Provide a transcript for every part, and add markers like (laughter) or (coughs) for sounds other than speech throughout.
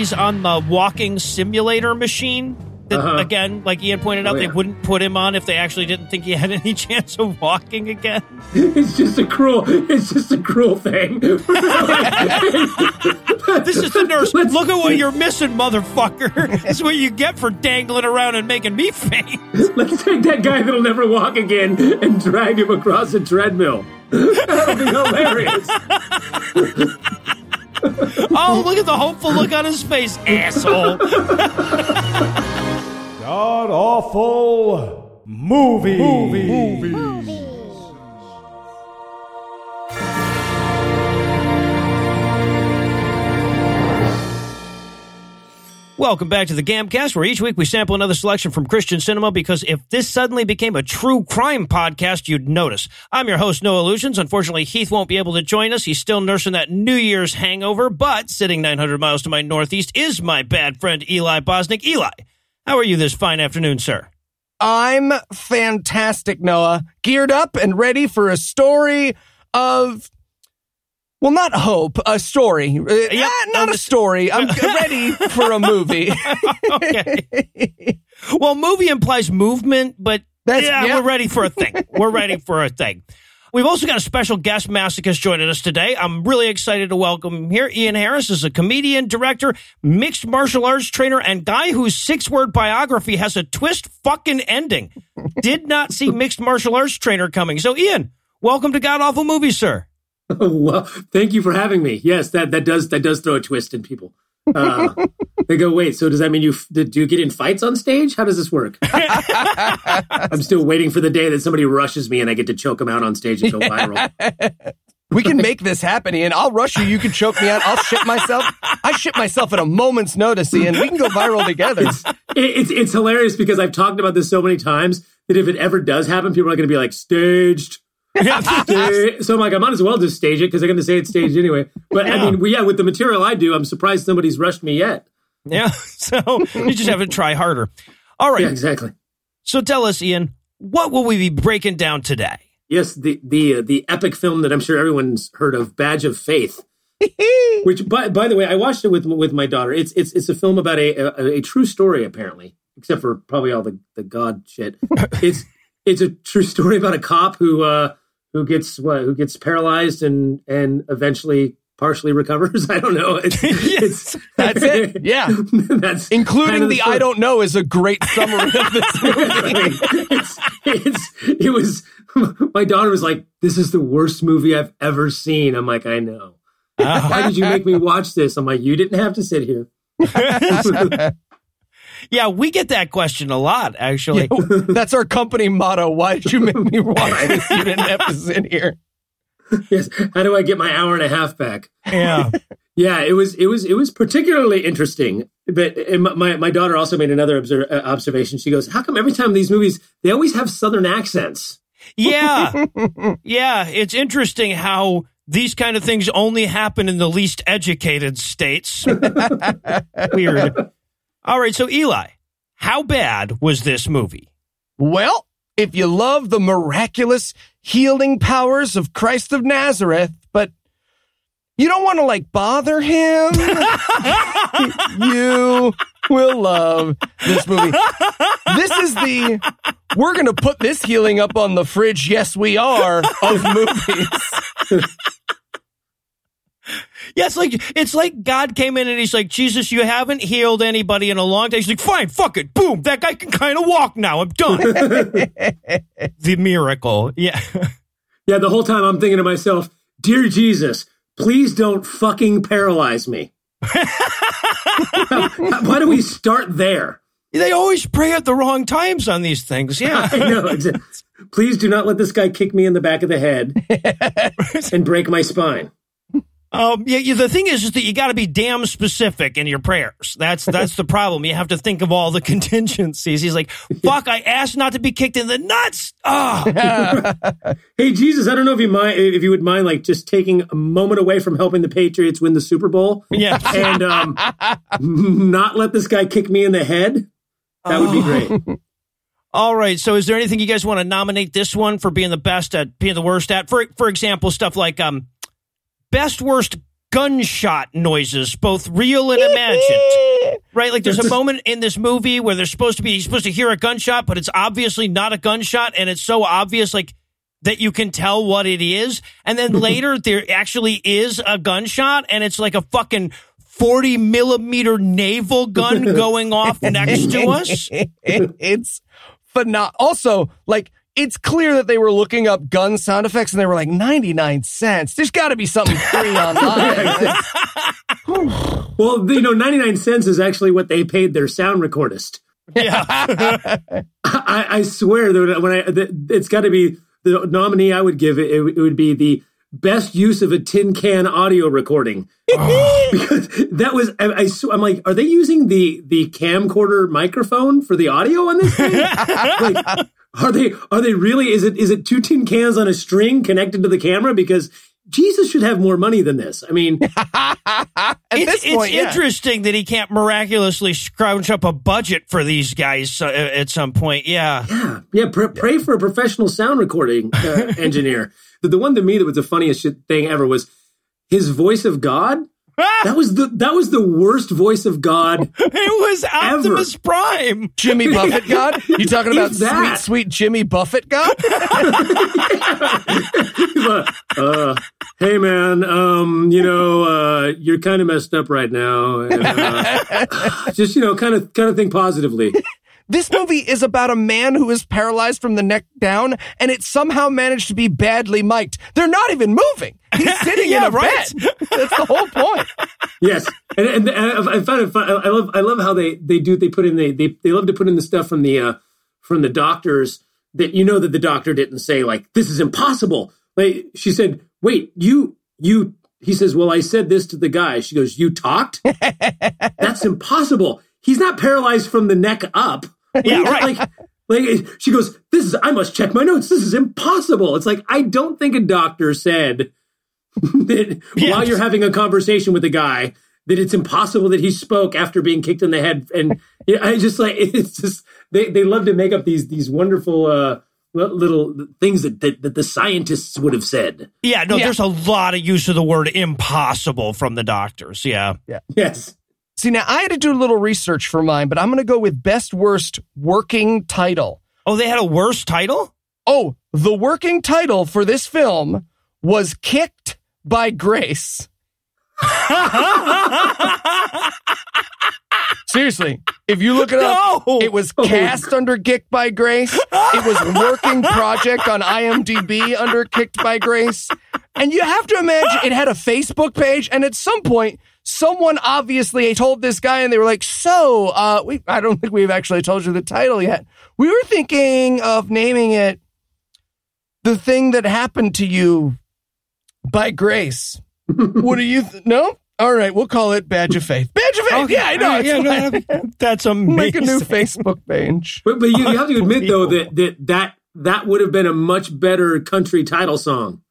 he's on the walking simulator machine. That, Uh-huh. Again, like Ian pointed out, Oh, they wouldn't put him on if they actually didn't think he had (laughs) any chance of walking again. (laughs) It's just a cruel. It's just a cruel thing. (laughs) This is the nurse. Look at what you're missing, motherfucker. This is what you get for dangling around and making me faint. Let's take that guy that'll never walk again and drag him across a treadmill. That'll be hilarious. Oh, look at the hopeful look on his face, asshole. (laughs) God awful movie. Welcome back to the Gamcast, where each week we sample another selection from Christian cinema because if this suddenly became a true crime podcast, you'd notice. I'm your host, Noah Lugeons. Unfortunately, Heath won't be able to join us. He's still nursing that New Year's hangover, but sitting 900 miles to my northeast is my bad friend, Eli Bosnick. Eli, how are you this fine afternoon, sir? I'm fantastic, Noah. Geared up and ready for a story of. Well, not hope, a story. Uh, eh, not a story. I'm (laughs) ready for a movie. okay. well, movie implies movement, but That's- yeah, yeah. we're ready for a thing. We're ready for a thing. We've also got a special guest masochist joining us today. I'm really excited to welcome him here. Ian Harris is a comedian, director, mixed martial arts trainer, and guy whose six word biography has a twist fucking ending. Did not see mixed martial arts trainer coming. So, Ian, welcome to God Awful Movies, sir. Oh, (laughs) well, thank you for having me. Yes, that that does that does throw a twist in people. Uh, (laughs) they go, wait. So does that mean you f- did you get in fights on stage? How does this work? (laughs) I'm still waiting for the day that somebody rushes me and I get to choke them out on stage and go viral. we can make this happen, Ian. I'll rush you. You can choke me out. I'll shit myself. I shit myself at a moment's notice, Ian. We can go viral together. It, it's it's hilarious because I've talked about this so many times that if it ever does happen, people are going to be like staged. (laughs) So I'm like, I might as well just stage it because they're going to say it's staged anyway. But I mean, well, yeah, with the material I do, I'm surprised somebody's rushed me yet. Yeah. (laughs) So you just have to try harder. All right. Yeah, exactly. So tell us, Ian, what will we be breaking down today? Yes, the the uh, the epic film that I'm sure everyone's heard of, Badge of Faith. (laughs) Which, by by the way, I watched it with with my daughter. It's it's it's a film about a a, a true story, apparently, except for probably all the the God shit. It's it's a true story about a cop who uh who gets what who gets paralyzed and and eventually partially recovers. (laughs) I don't know. It's, (laughs) it's That's it. Yeah. (laughs) that's kind Including of the story. I don't know is a great summary of this movie. it's, it's, it was, my daughter was like, this is the worst movie I've ever seen. I'm like, I know. Ah. Why did you make me watch this? I'm like, you didn't have to sit here. Yeah, we get that question a lot, actually. (laughs) That's our company motto. Why did you make me watch this? You didn't have to sit here. Yes. How do I get my hour and a half back? Yeah. (laughs) Yeah, it was, it was, it was particularly interesting. But my- my, my daughter also made another obser- uh, observation. She goes, how come every time these movies, they always have Southern accents? Yeah. (laughs) Yeah. It's interesting how these kind of things only happen in the least educated states. Weird. All right. So, Eli, how bad was this movie? Well, if you love the miraculous healing powers of Christ of Nazareth, but you don't want to like bother him, (laughs) you will love this movie. This is the we're going to put this healing up on the fridge. Yes, we are of movies. (laughs) Yeah, it's like it's like God came in and he's like, Jesus, you haven't healed anybody in a long time. He's like, fine, fuck it, boom, that guy can kind of walk now. I'm done. (laughs) the miracle, yeah, Yeah, the whole time I'm thinking to myself, Dear Jesus, please don't fucking paralyze me. (laughs) Why do we start there? they always pray at the wrong times on these things. Yeah, (laughs) I know. Please do not let this guy kick me in the back of the head and break my spine. Um, yeah. The thing is, is that you got to be damn specific in your prayers. That's that's the problem. You have to think of all the (laughs) contingencies. He's like, fuck, I asked not to be kicked in the nuts. Oh, (laughs) Hey Jesus, I don't know if you mind if you would mind like just taking a moment away from helping the Patriots win the Super Bowl yeah. and um, not let this guy kick me in the head. That would be great. (laughs) All right. So, is there anything you guys want to nominate this one for being the best at, being the worst at? For for example, stuff like um, best worst gunshot noises, both real and imagined. (laughs) Right? Like there's a moment in this movie where there's supposed to be, he's supposed to hear a gunshot, but it's obviously not a gunshot. And it's so obvious, like, that you can tell what it is. And then (laughs) later there actually is a gunshot and it's like a fucking 40 millimeter naval gun (laughs) going off next to us. it's phenomenal. Also, like, it's clear that they were looking up gun sound effects and they were like 99 cents. There's got to be something free online. (laughs) well, you know, 99 cents is actually what they paid their sound recordist. Yeah. (laughs) I, I, swear that when I, that it's got to be the nominee I would give it, it, it would be the best use of a tin can audio recording (laughs) because that was I, I am like are they using the the camcorder microphone for the audio on this thing like, are they are they really is it is it two tin cans on a string connected to the camera because Jesus should have more money than this. I mean, (laughs) it's, point, it's yeah. interesting that he can't miraculously scrounge up a budget for these guys uh, at some point. Yeah, yeah, yeah. Pr- pray for a professional sound recording uh, (laughs) engineer. the, the one to me that was the funniest thing ever was his voice of God (laughs) that was the that was the worst voice of God. It was Optimus ever. Prime. Jimmy (laughs) Buffett God? You talking about sweet, sweet Jimmy Buffett God? (laughs) uh, hey man, um, you know, uh, you're kind of messed up right now. And, uh, just you know, kind of kind of think positively. This movie is about a man who is paralyzed from the neck down, and it somehow managed to be badly mic'd. They're not even moving. He's (laughs) sitting yeah, in a right. bed. That's the whole point. Yes, and, and, and I find it fun. I love I love how they they do they put in the they they love to put in the stuff from the uh from the doctors that you know that the doctor didn't say like this is impossible. Like she said, wait, you you. He says, well, I said this to the guy. She goes, you talked. (laughs) That's impossible. He's not paralyzed from the neck up. (laughs) yeah, right. Like, like she goes, "This is. I must check my notes. This is impossible." It's like I don't think a doctor said (laughs) that yeah. while you're having a conversation with a guy that it's impossible that he spoke after being kicked in the head. And you know, I just like (laughs) it's just they they love to make up these these wonderful. uh little things that, that, that the scientists would have said. Yeah, no, yeah. there's a lot of use of the word impossible from the doctors. Yeah. Yeah. Yes. See, now I had to do a little research for mine, but I'm going to go with best worst working title. Oh, they had a worst title? Oh, the working title for this film was Kicked by Grace. (laughs) Seriously, if you look it up, no! it was oh cast under Kicked by Grace. It was working project on IMDb under Kicked by Grace. And you have to imagine it had a Facebook page, and at some point, someone obviously told this guy and they were like, so, uh, we, I don't think we've actually told you the title yet. We were thinking of naming it The Thing That Happened to You by Grace. (laughs) what do you, th- no? All right, we'll call it Badge of Faith. Badge of Faith. Okay. Yeah, I know. Uh, yeah, no, that's amazing. (laughs) Make a new Facebook page. But, but you, you have to (laughs) admit though that that that that would have been a much better country title song.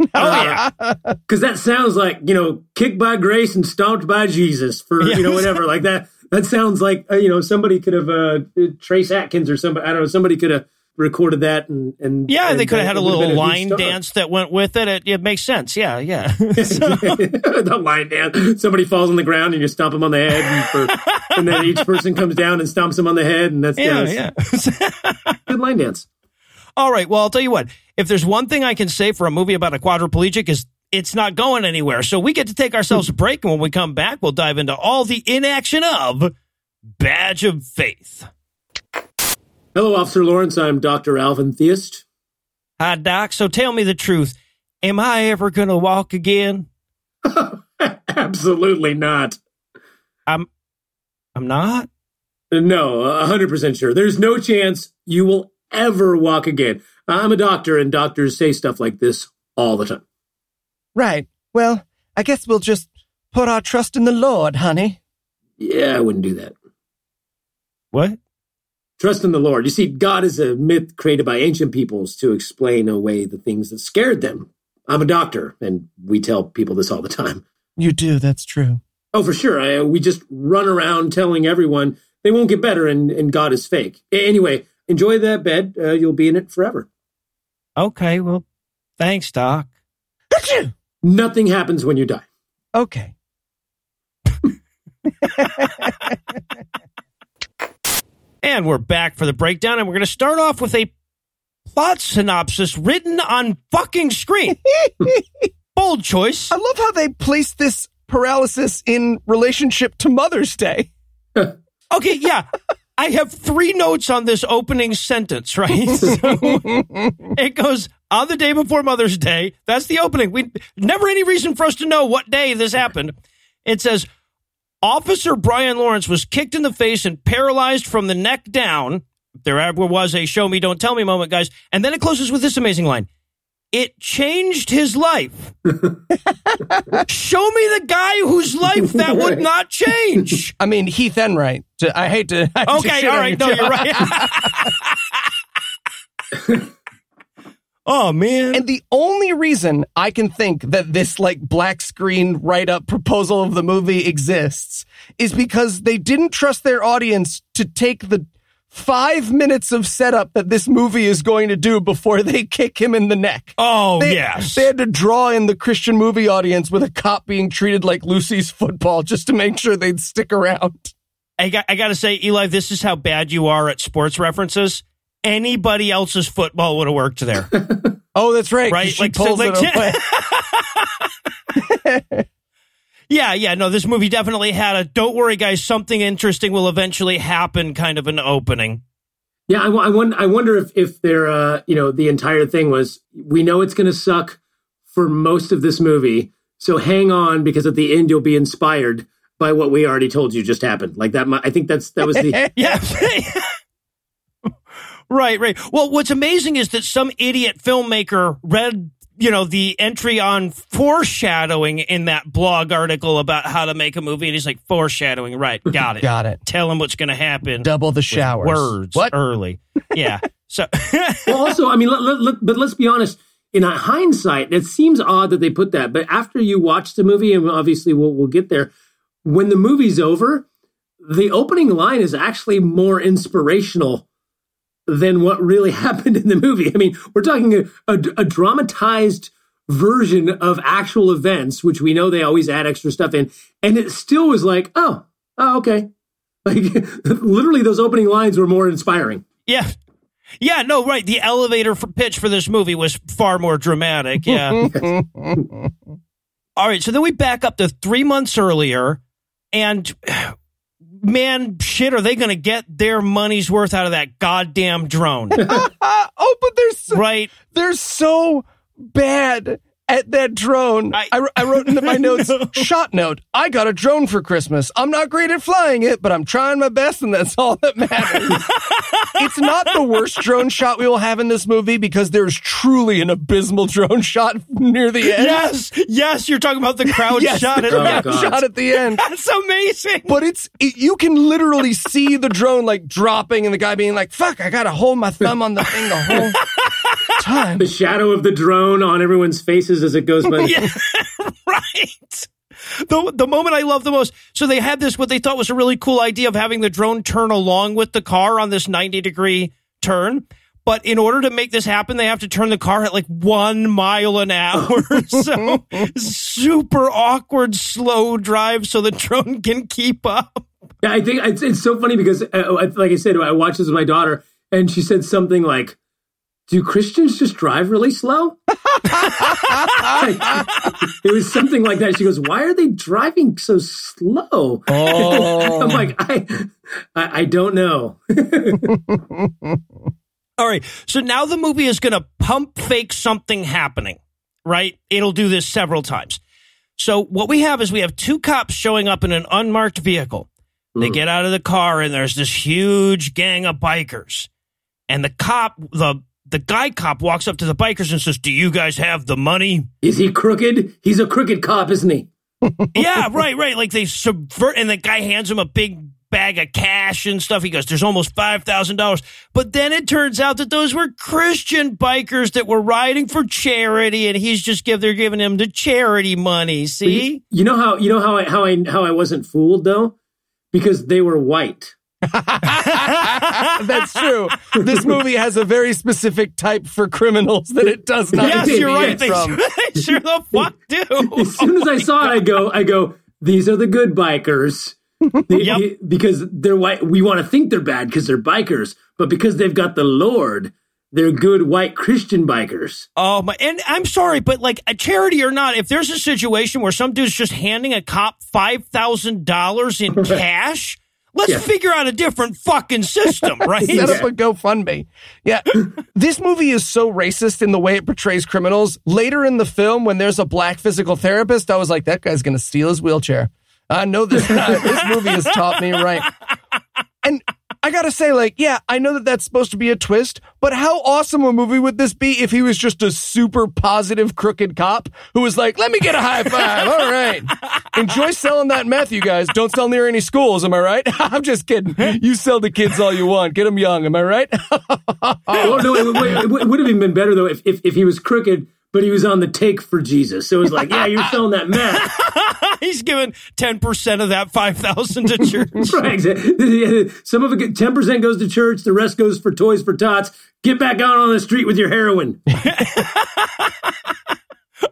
Oh uh, yeah, (laughs) because that sounds like you know, kicked by grace and stomped by Jesus for you know whatever like that. That sounds like uh, you know somebody could have uh, Trace Atkins or somebody I don't know somebody could have recorded that and and yeah and, they could have had a little line dance that went with it. it. it makes sense yeah yeah (laughs) (laughs) the line dance somebody falls on the ground and you stomp them on the head and, for, and then each person comes down and stomps them on the head and that's yeah, yeah. good line dance all right well i'll tell you what if there's one thing I can say for a movie about a quadriplegic is it's not going anywhere. So we get to take ourselves a break, and when we come back, we'll dive into all the inaction of Badge of Faith. Hello, Officer Lawrence. I'm Dr. Alvin Theist. Hi, Doc. So tell me the truth. Am I ever going to walk again? (laughs) Absolutely not. I'm I'm not? No, 100% sure. There's no chance you will ever walk again. I'm a doctor, and doctors say stuff like this all the time. Right. Well, I guess we'll just put our trust in the Lord, honey. Yeah, I wouldn't do that. What? Trust in the Lord. You see, God is a myth created by ancient peoples to explain away the things that scared them. I'm a doctor, and we tell people this all the time. You do, that's true. Oh, for sure. I, we just run around telling everyone they won't get better and, and God is fake. Anyway, enjoy that bed. Uh, you'll be in it forever. Okay, well, thanks, Doc. (coughs) Nothing happens when you die. Okay. (laughs) And we're back for the breakdown, and we're going to start off with a plot synopsis written on fucking screen. (laughs) Bold choice. I love how they place this paralysis in relationship to Mother's Day. (laughs) Okay, yeah. I have three notes on this opening sentence, right? So (laughs) it goes on the day before Mother's Day. That's the opening. We never any reason for us to know what day this happened. It says Officer Brian Lawrence was kicked in the face and paralyzed from the neck down. There ever was a show me, don't tell me moment, guys. And then it closes with this amazing line. It changed his life. (laughs) Show me the guy whose life that would (laughs) not change. I mean, Heath Enright. I hate to. (laughs) I hate Okay, shit all on your No, job. you're right. oh man. And the only reason I can think that this like black screen write up proposal of the movie exists is because they didn't trust their audience to take the five minutes of setup that this movie is going to do before they kick him in the neck. oh They, yes. They had to draw in the Christian movie audience with a cop being treated like Lucy's football just to make sure they'd stick around. I got. I got to say, Eli, this is how bad you are at sports references. Anybody else's football would have worked there, (laughs) Oh, that's right. right? She so, pulls it away. (laughs) (laughs) yeah, yeah. No, this movie definitely had a. Don't worry, guys. Something interesting will eventually happen. Kind of an opening. Yeah, I, I wonder. I wonder if if they're, uh, you know, the entire thing was. We know it's going to suck for most of this movie, so hang on because at the end you'll be inspired by what we already told you just happened. Like that. I think that's that was the. (laughs) Yeah. (laughs) right, right. Well, what's amazing is that some idiot filmmaker read, you know, the entry on foreshadowing in that blog article about how to make a movie, and he's like, foreshadowing, right? Got it. Got it. Tell him what's going to happen. Double the with showers. Words What? early. Yeah. (laughs) So. well, also, I mean, let, let, let- but let's be honest. In hindsight, it seems odd that they put that. But after you watch the movie, and obviously we'll we'll get there, when the movie's over, the opening line is actually more inspirational than what really (laughs) happened in the movie. I mean, we're talking a, a, a dramatized version of actual events, which we know they always add extra stuff in, and it still was like, oh, oh, okay. (laughs) Like literally, those opening lines were more inspiring. Yeah. Yeah, no, right. The elevator for pitch for this movie was far more dramatic. Yeah. (laughs) All right, so then we back up to three months earlier, and man, shit, are they going to get their money's worth out of that goddamn drone? (laughs) Oh, but they're so, right? they're so bad at that drone. I- I, I wrote into my (laughs) notes, shot note, I got a drone for Christmas. I'm not great at flying it, but I'm trying my best, and that's (laughs) all that matters. it's not the worst drone shot we will have in this movie because there's truly an abysmal drone (laughs) shot near the end. Yes, yes, you're talking about the crowd Yes, shot the at crowd shot at the end. That's amazing. But it's it, you can literally see the drone like dropping and the guy being like, "Fuck, I gotta hold my thumb on the thing the whole time." The shadow of the drone on everyone's faces as it goes by. (laughs) Yeah, (laughs) right. The the moment I love the most. So they had this what they thought was a really cool idea of having the drone turn along with the car on this 90 degree turn. But in order to make this happen, they have to turn the car at like one mile an hour. (laughs) so super awkward, slow drive so the drone can keep up. Yeah, I think it's, it's so funny because, uh, like I said, I watched this with my daughter, and she said something like, "Do Christians just drive really slow?" (laughs) It was something like that. She goes, "Why are they driving so slow?" Oh. (laughs) I'm like, I, I, I don't know. (laughs) All right. So now the movie is going to pump fake something happening, right? It'll do this several times. So what we have is we have two cops showing up in an unmarked vehicle. They hmm. get out of the car and there's this huge gang of bikers. And the cop, the the guy cop walks up to the bikers and says, "Do you guys have the money?" Is he crooked? He's a crooked cop, isn't he? (laughs) yeah, right, right. Like they subvert, and the guy hands him a big bag of cash and stuff. He goes, "There's almost five thousand dollars." But then it turns out that those were Christian bikers that were riding for charity, and he's just give they're giving him the charity money. See? You know how you know how I how I how I wasn't fooled though, because they were white. (laughs) That's true. This movie has a very specific type for criminals that it does not. yes, you're right. They yes. sure, they sure the fuck do. As soon as I oh saw it, I go, I go, these are the good bikers. (laughs) The- Yep. the- because they're white. We want to think they're bad because they're bikers, but because they've got the Lord, they're good white Christian bikers. Oh my! And I'm sorry, but like a charity or not, if there's a situation where some dude's just handing a cop five thousand dollars in cash, let's Yeah. figure out a different fucking system, (laughs) right? Set up a GoFundMe. Yeah. this movie is so racist in the way it portrays criminals. Later in the film, when there's a black physical therapist, I was like, that guy's going to steal his wheelchair. I know this guy. this movie has taught me right. And I got to say, like, yeah, I know that that's supposed to be a twist, but how awesome a movie would this be if he was just a super positive, crooked cop who was like, let me get a high five. All right. Enjoy selling that meth, you guys. Don't sell near any schools. Am I right? (laughs) I'm just kidding. You sell the kids all you want. Get them young. Am I right? (laughs) Oh no, it, it it would have even been better though if, if if he was crooked, but he was on the take for Jesus. So it was like, yeah, you're (laughs) selling that meth. (laughs) He's giving ten percent of that five thousand to church. (laughs) Right. Some of it, ten percent goes to church. The rest goes for toys for tots. Get back out on the street with your heroin.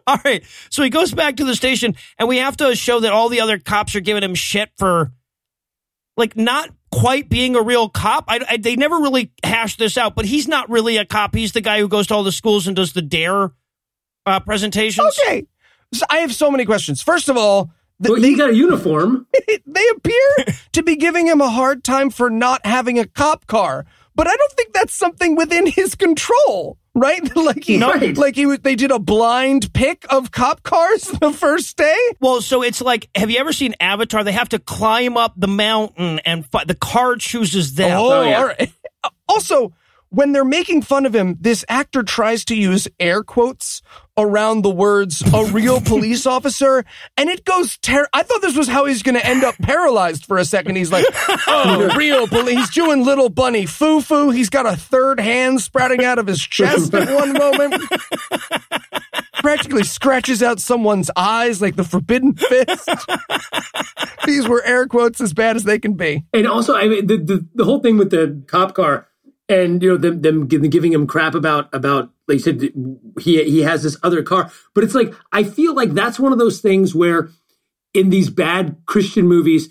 all right, so he goes back to the station, and we have to show that all the other cops are giving him shit for, like, not quite being a real cop. I, I- they never really hashed this out, but he's not really a cop. He's the guy who goes to all the schools and does the dare uh, presentations. okay. So I have so many questions. First of all, th- Well, he got a uniform. (laughs) they appear to be giving him a hard time for not having a cop car, but I don't think that's something within his control, right? (laughs) like he, No. like he, was- they did a blind pick of cop cars (laughs) the first day. Well, so it's like, have you ever seen Avatar? They have to climb up the mountain, and fi- the car chooses them. Oh, yeah. all right. Also, when they're making fun of him, this actor tries to use air quotes around the words "a real (laughs) police officer," and it goes. Ter- I thought this was how he's going to end up paralyzed for a second. He's like, "Oh, (laughs) real police." He's doing little bunny foo foo. He's got a third hand sprouting out of his chest at one moment. Practically scratches out someone's eyes like the forbidden fist. These were air quotes as bad as they can be. And also, I mean, the, the, the whole thing with the cop car and, you know, them, them giving him crap about, about, like you said, he, he has this other car. But it's like, I feel like that's one of those things where in these bad Christian movies,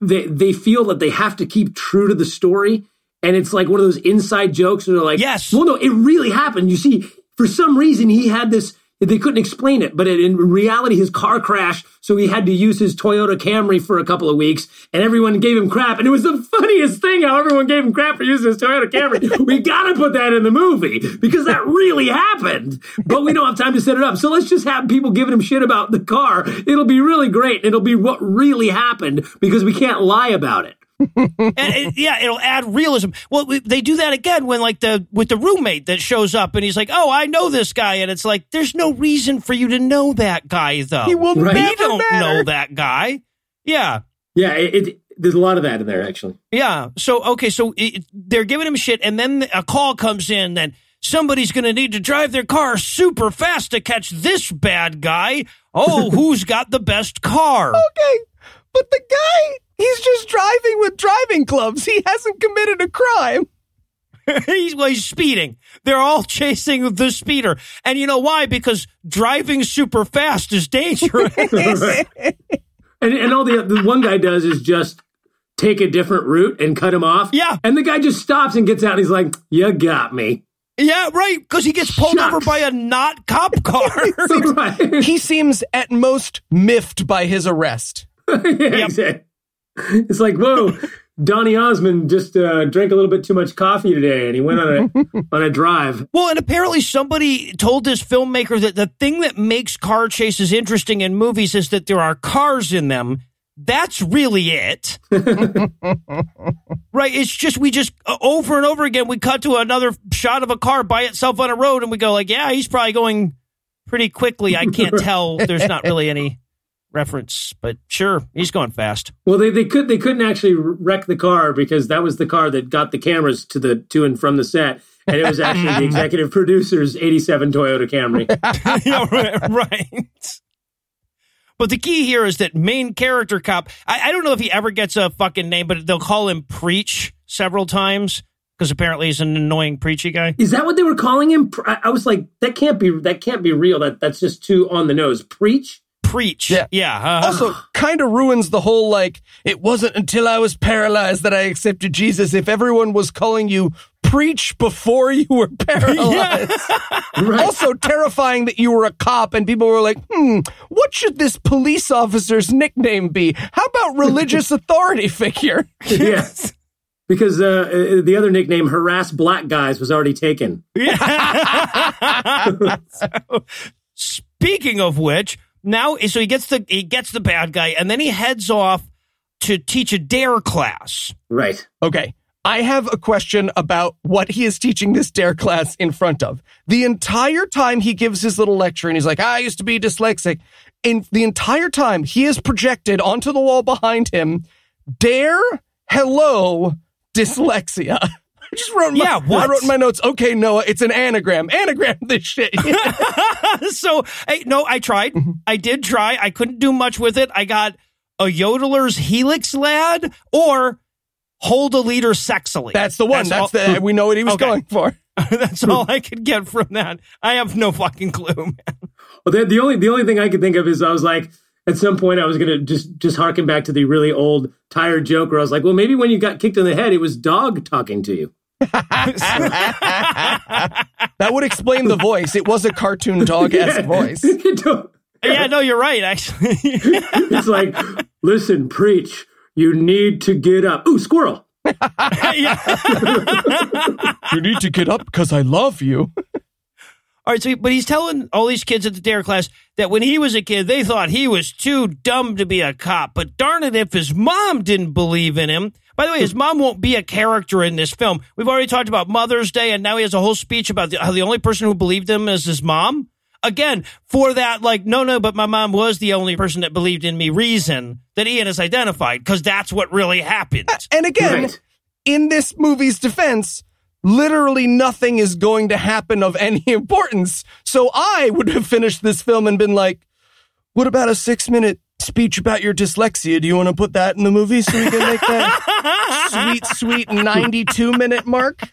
they, they feel that they have to keep true to the story. And it's like one of those inside jokes where they're like, Yes. well, no, it really happened. You see, for some reason, he had this, they couldn't explain it, but it, in reality, his car crashed. So he had to use his Toyota Camry for a couple of weeks and everyone gave him crap. And it was the funniest thing how everyone gave him crap for using his Toyota Camry. (laughs) we got to put that in the movie because that really happened, but we don't have time to set it up. So let's just have people giving him shit about the car. It'll be really great. It'll be what really happened because we can't lie about it. And it, yeah, it'll add realism. Well, we, they do that again when like the with the roommate that shows up and he's like, "Oh, I know this guy," and it's like, "There's no reason for you to know that guy, though. He will Right. We never don't matter. know that guy." Yeah, Yeah, it, it, there's a lot of that in there, actually. yeah. So okay, so it, they're giving him shit, and then a call comes in. Then somebody's going to need to drive their car super fast to catch this bad guy. Oh, (laughs) who's got the best car? Okay, but the guy, he's just driving with driving gloves. He hasn't committed a crime. (laughs) he's, well, he's speeding. They're all (laughs) chasing the speeder. And you know why? Because driving super fast is dangerous. (laughs) And, and all the, the one guy does is just take a different route and cut him off. Yeah. And the guy just stops and gets out and he's like, You got me. yeah, right. Because he gets pulled Shucks. over by a not cop car. right. He seems at most miffed by his arrest. yeah, exactly. (laughs) It's like, whoa, Donny Osmond just uh, drank a little bit too much coffee today and he went on a (laughs) on a drive. well, and apparently somebody told this filmmaker that the thing that makes car chases interesting in movies is that there are cars in them. That's really it. (laughs) right. It's just, we just uh, over and over again, we cut to another shot of a car by itself on a road and we go like, yeah, he's probably going pretty quickly. I can't tell. There's not really any reference, but sure, he's going fast. Well, they, they could they couldn't actually wreck the car because that was the car that got the cameras to the to and from the set, and it was actually the (laughs) executive producer's '87 Toyota Camry. (laughs) yeah, right, right. But the key here is that main character cop. I, I don't know if he ever gets a fucking name, but they'll call him Preach several times because apparently he's an annoying preachy guy. Is that what they were calling him? I, I was like, that can't be that can't be real. That that's just too on the nose. Preach. Preach. Yeah. Yeah. uh, Also, kind of ruins the whole like, it wasn't until I was paralyzed that I accepted Jesus. If everyone was calling you preach before you were (laughs) paralyzed. (laughs) Right. Also terrifying that you were a cop and people were like, hmm, what should this police officer's nickname be? How about (laughs) religious authority figure? yes. Because uh, uh, the other nickname, harass black guys, was already taken. So, speaking of which, now so he gets the he gets the bad guy, and then he heads off to teach a dare class. Right. Okay. I have a question about what he is teaching this dare class in front of. The entire time he gives his little lecture and he's like, I used to be dyslexic. In the entire time he is projected onto the wall behind him, dare, hello, dyslexia. (laughs) I just wrote, my, Yeah, what? I wrote in my notes, okay, Noah, it's an anagram. Anagram this shit. (laughs) (laughs) (laughs) so hey, no, I tried. Mm-hmm. I did try. I couldn't do much with it. I got a yodeler's helix lad or hold a leader sexily. That's the one. That's, all, the, we know what he was Okay. going for. (laughs) that's all I could get from that. I have no fucking clue. Man. Well, the, the only the only thing I could think of is I was like, at some point, I was gonna just just harken back to the really old tired joke where I was like, well, maybe when you got kicked in the head, it was dog talking to you. (laughs) That would explain the voice. It was a cartoon dog esque (laughs) voice. (laughs) Yeah, no, you're right. Actually, it's like, listen, preach. You need to get up. Ooh, squirrel. You need to get up because I love you. All right, so but he's telling all these kids at the dare class that when he was a kid, they thought he was too dumb to be a cop. But darn it, if his mom didn't believe in him. By the way, his mom won't be a character in this film. We've already talked about Mother's Day, and now he has a whole speech about the, how the only person who believed him is his mom. Again, for that, like, no, no, but my mom was the only person that believed in me reason that Ian has identified, because that's what really happened. And again, Right. in this movie's defense, literally nothing is going to happen of any (laughs) importance. So I would have finished this film and been like, what about a six minute speech about your dyslexia? Do you want to put that in the movie so we can make that (laughs) sweet, sweet 92 minute mark?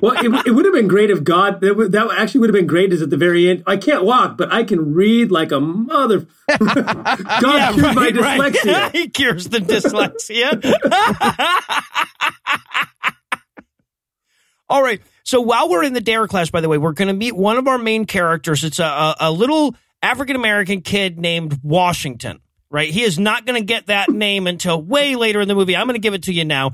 Well, it, it would have been great if God, that, would, that actually would have been great is at the very end. I can't walk, but I can read like a mother. (laughs) God cured my dyslexia. (laughs) he cures the dyslexia. All right. So while we're in the dare class, by the way, we're going to meet one of our main characters. It's a, a, a little African American kid named Washington, right? He is not going to get that name until way later in the movie. I'm going to give it to you now.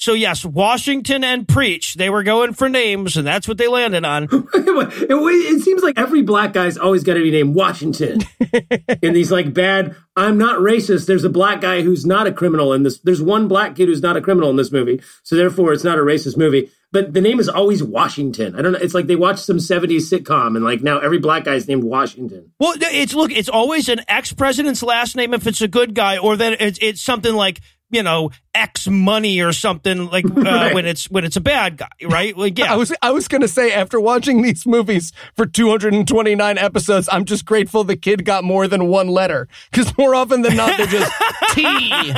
So yes, Washington and Preach, they were going for names, and that's what they landed on. (laughs) it, it seems like every black guy's always got to be named Washington. (laughs) in these like bad, I'm not racist. There's a black guy who's not a criminal in this. There's one black kid who's not a criminal in this movie. So therefore it's not a racist movie. But the name is always Washington. I don't know. It's like they watched some 70s sitcom and like now every black guy is named Washington. Well, it's look, it's always an ex president's last name if it's a good guy, or then it's it's something like you know X money or something like uh, (laughs) Right. when it's when it's a bad guy, right? Like (laughs) yeah, I was I was gonna say after watching these movies for 229 episodes, I'm just grateful the kid got more than one letter because more often than not they're just (laughs) T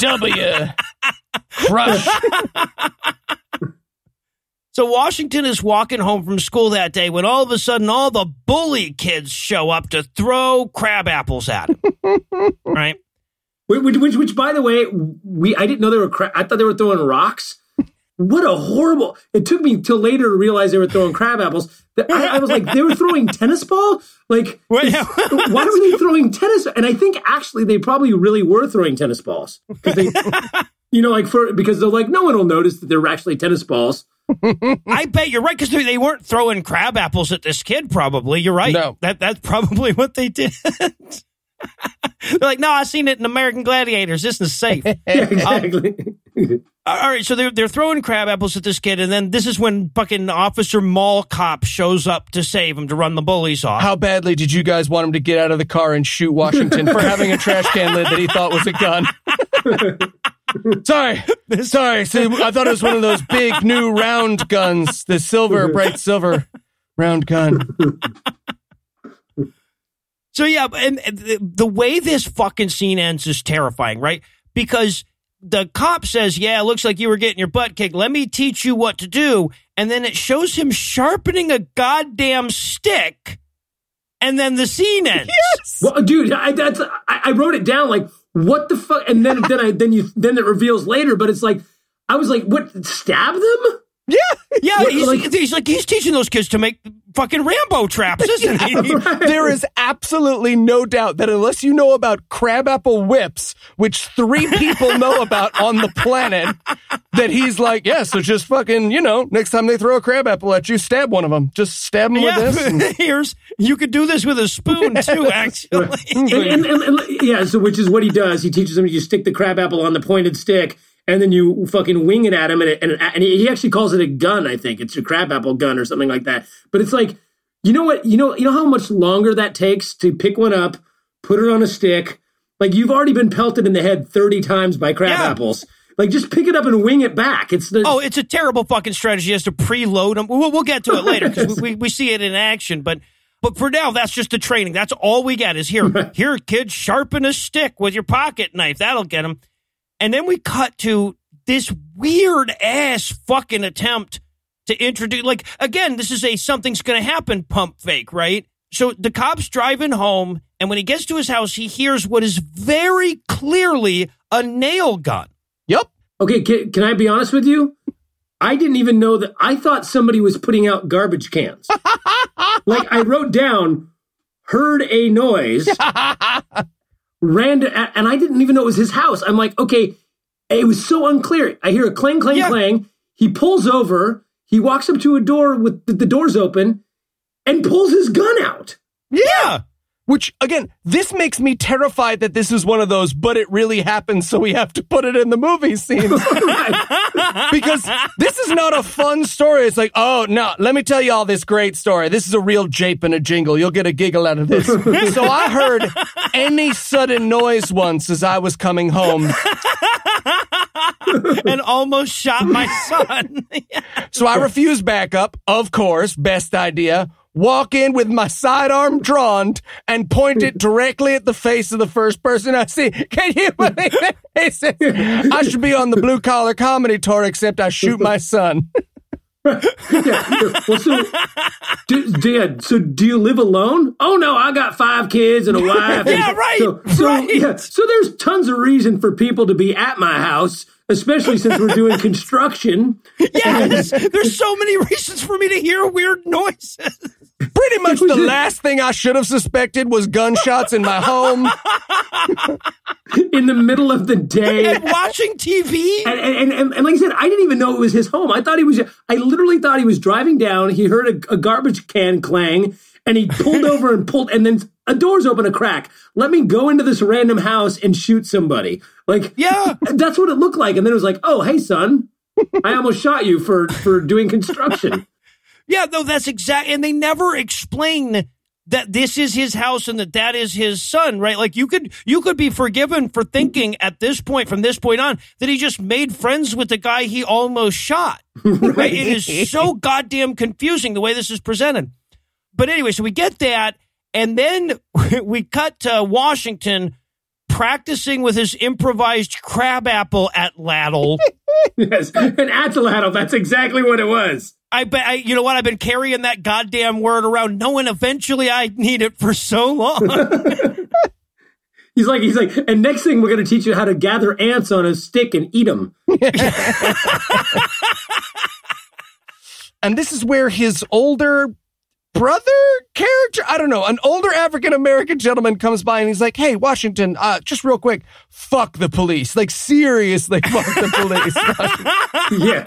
W crush. So Washington is walking home from school that day when all of a sudden all the bully kids show up to throw crab apples at him. right? Which, which, which, which, by the way, we I didn't know they were. Cra- I thought they were throwing rocks. (laughs) What a horrible! It took me till later to realize they were throwing crab apples. I, I was like, they were throwing tennis ball. Like, (laughs) Well, yeah. (laughs) why were they throwing tennis? And I think actually they probably really were throwing tennis balls. 'Cause They, you know, like for because they're like, no one will notice that they're actually tennis balls. I bet you're right because they, they weren't throwing crab apples at this kid. Probably you're right. No. that that's probably what they did. (laughs) They're like, no, I seen it in American Gladiators. This is safe. (laughs) Yeah, um, exactly. (laughs) All right, so they're they're throwing crab apples at this kid, and then this is when fucking Officer Mall Cop shows up to save him to run the bullies off. How badly did you guys want him to get out of the car and shoot Washington for having a trash can lid that he thought was a gun? sorry, sorry. See, I thought it was one of those big new round guns, the silver, bright silver round gun. So yeah, and the, the way this fucking scene ends is terrifying, right? Because the cop says, "Yeah, it looks like you were getting your butt kicked. Let me teach you what to do." And then it shows him sharpening a goddamn stick, and then the scene ends. Yes. Well, uh, dude, I, that's I, I wrote it down like what the fuck, and then then I then you then it reveals later, but it's like I was like, what? Stab them? Yeah. Yeah, What, he's, like- he's like he's teaching those kids to make fucking Rambo traps, isn't he? (laughs) There is absolutely no doubt that unless you know about crabapple whips, which three people know about on the planet, that he's like, yeah, so just fucking, you know, next time they throw a crabapple at you, stab one of them. Just stab them with this. and- (laughs) here's you could do this with a spoon too. Actually, (laughs) And, and, and, and- yeah, so which is what he does. He teaches them you stick the crabapple on the pointed stick, and then you fucking wing it at him, and it, and, and he actually calls it a gun. I think it's a crabapple gun or something like that. But it's like, you know what? You know, you know how much longer that takes to pick one up, put it on a stick. Like you've already been pelted in the head thirty times by crab Yeah. apples. Like just pick it up and wing it back. It's the oh, it's a terrible fucking strategy. He has to preload them. We'll, we'll get to it (laughs) later because we, we see it in action. But but for now, that's just the training. That's all we get is here. (laughs) Here, kids, sharpen a stick with your pocket knife. That'll get them. And then we cut to this weird ass fucking attempt to introduce. Like again, this is a something's going to happen pump fake, right? So the cop's driving home, and when he gets to his house, he hears what is very clearly a nail gun. Yep. Okay, can, can I be honest with you? I didn't even know that. I thought somebody was putting out garbage cans. (laughs) like I wrote down, heard a noise, (laughs) ran to, and I didn't even know it was his house. I'm like, okay, it was so unclear. I hear a clang, clang, Yeah. clang. He pulls over. He walks up to a door with the, the doors open, and pulls his gun out. Yeah. Which again, this makes me terrified that this is one of those, but it really happened, so we have to put it in the movie scenes. (laughs) (laughs) because this is not a fun story. It's like, oh no, let me tell you all this great story. This is a real jape and a jingle. You'll get a giggle out of this. (laughs) so I heard any sudden noise once as I was coming home. and almost shot my son. So I refuse backup, of course, best idea. Walk in with my sidearm drawn and point it directly at the face of the first person I see. (laughs) Can you believe it? Says, I should be on the blue collar comedy tour, except I shoot my son. (laughs) yeah. Well, so, do, do, yeah, so do you live alone? Oh no, I got five kids and a wife. (laughs) Yeah, And right, So, so, right. Yeah, so there's tons of reason for people to be at my house, especially since we're doing (laughs) construction. yes, there's so many reasons for me to hear weird noises. Pretty much the last thing I should have suspected was gunshots in my home. (laughs) in the middle of the day. And watching TV. And, and, and, and like I said, I didn't even know it was his home. I thought he was, I literally thought he was driving down. He heard a, a garbage can clang and he pulled over and pulled, and then a door's open a crack. Let me go into this random house and shoot somebody. Like, Yeah. (laughs) that's what it looked like. And then it was like, oh, hey, son, I almost shot you for, for doing construction. Yeah, no, that's exact. And they never explain that this is his house and that that is his son, right? Like you could you could be forgiven for thinking at this point, from this point on, that he just made friends with the guy he almost shot. (laughs) Right? It is so goddamn confusing the way this is presented. But anyway, so we get that, and then (laughs) we cut to Washington practicing with his improvised crab apple atlatl. (laughs) yes. And atlatl, that's exactly what it was. I bet I, you know what I've been carrying that goddamn word around, knowing eventually I need it for so long. (laughs) He's like, he's like, and next thing we're going to teach you how to gather ants on a stick and eat them. And this is where his older brother character, I don't know, an older African American gentleman comes by and he's like, hey, Washington, uh, just real quick, fuck the police. Like, seriously, (laughs) fuck the police. (laughs) yeah.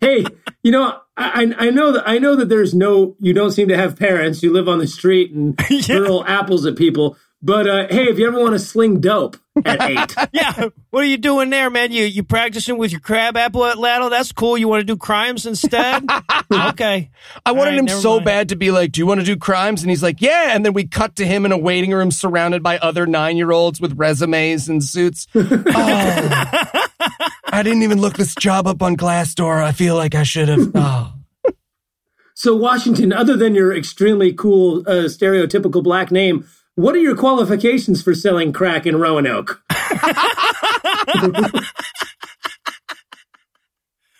Hey, you know, I, I know that I know that there's no you don't seem to have parents. You live on the street and (laughs) hurl apples at people. But uh, hey, if you ever want to sling dope at (laughs) eight, yeah, what are you doing there, man? You you practicing with your crab apple at Laddle? That's cool. You want to do crimes instead? (laughs) okay. I wanted All right, him so mind. bad to be like, do you want to do crimes? And he's like, yeah. And then we cut to him in a waiting room surrounded by other nine year olds with resumes and suits. (laughs) oh, I didn't even look this job up on Glassdoor. I feel like I should have. Oh. so Washington, other than your extremely cool uh, stereotypical black name, what are your qualifications for selling crack in Roanoke? (laughs)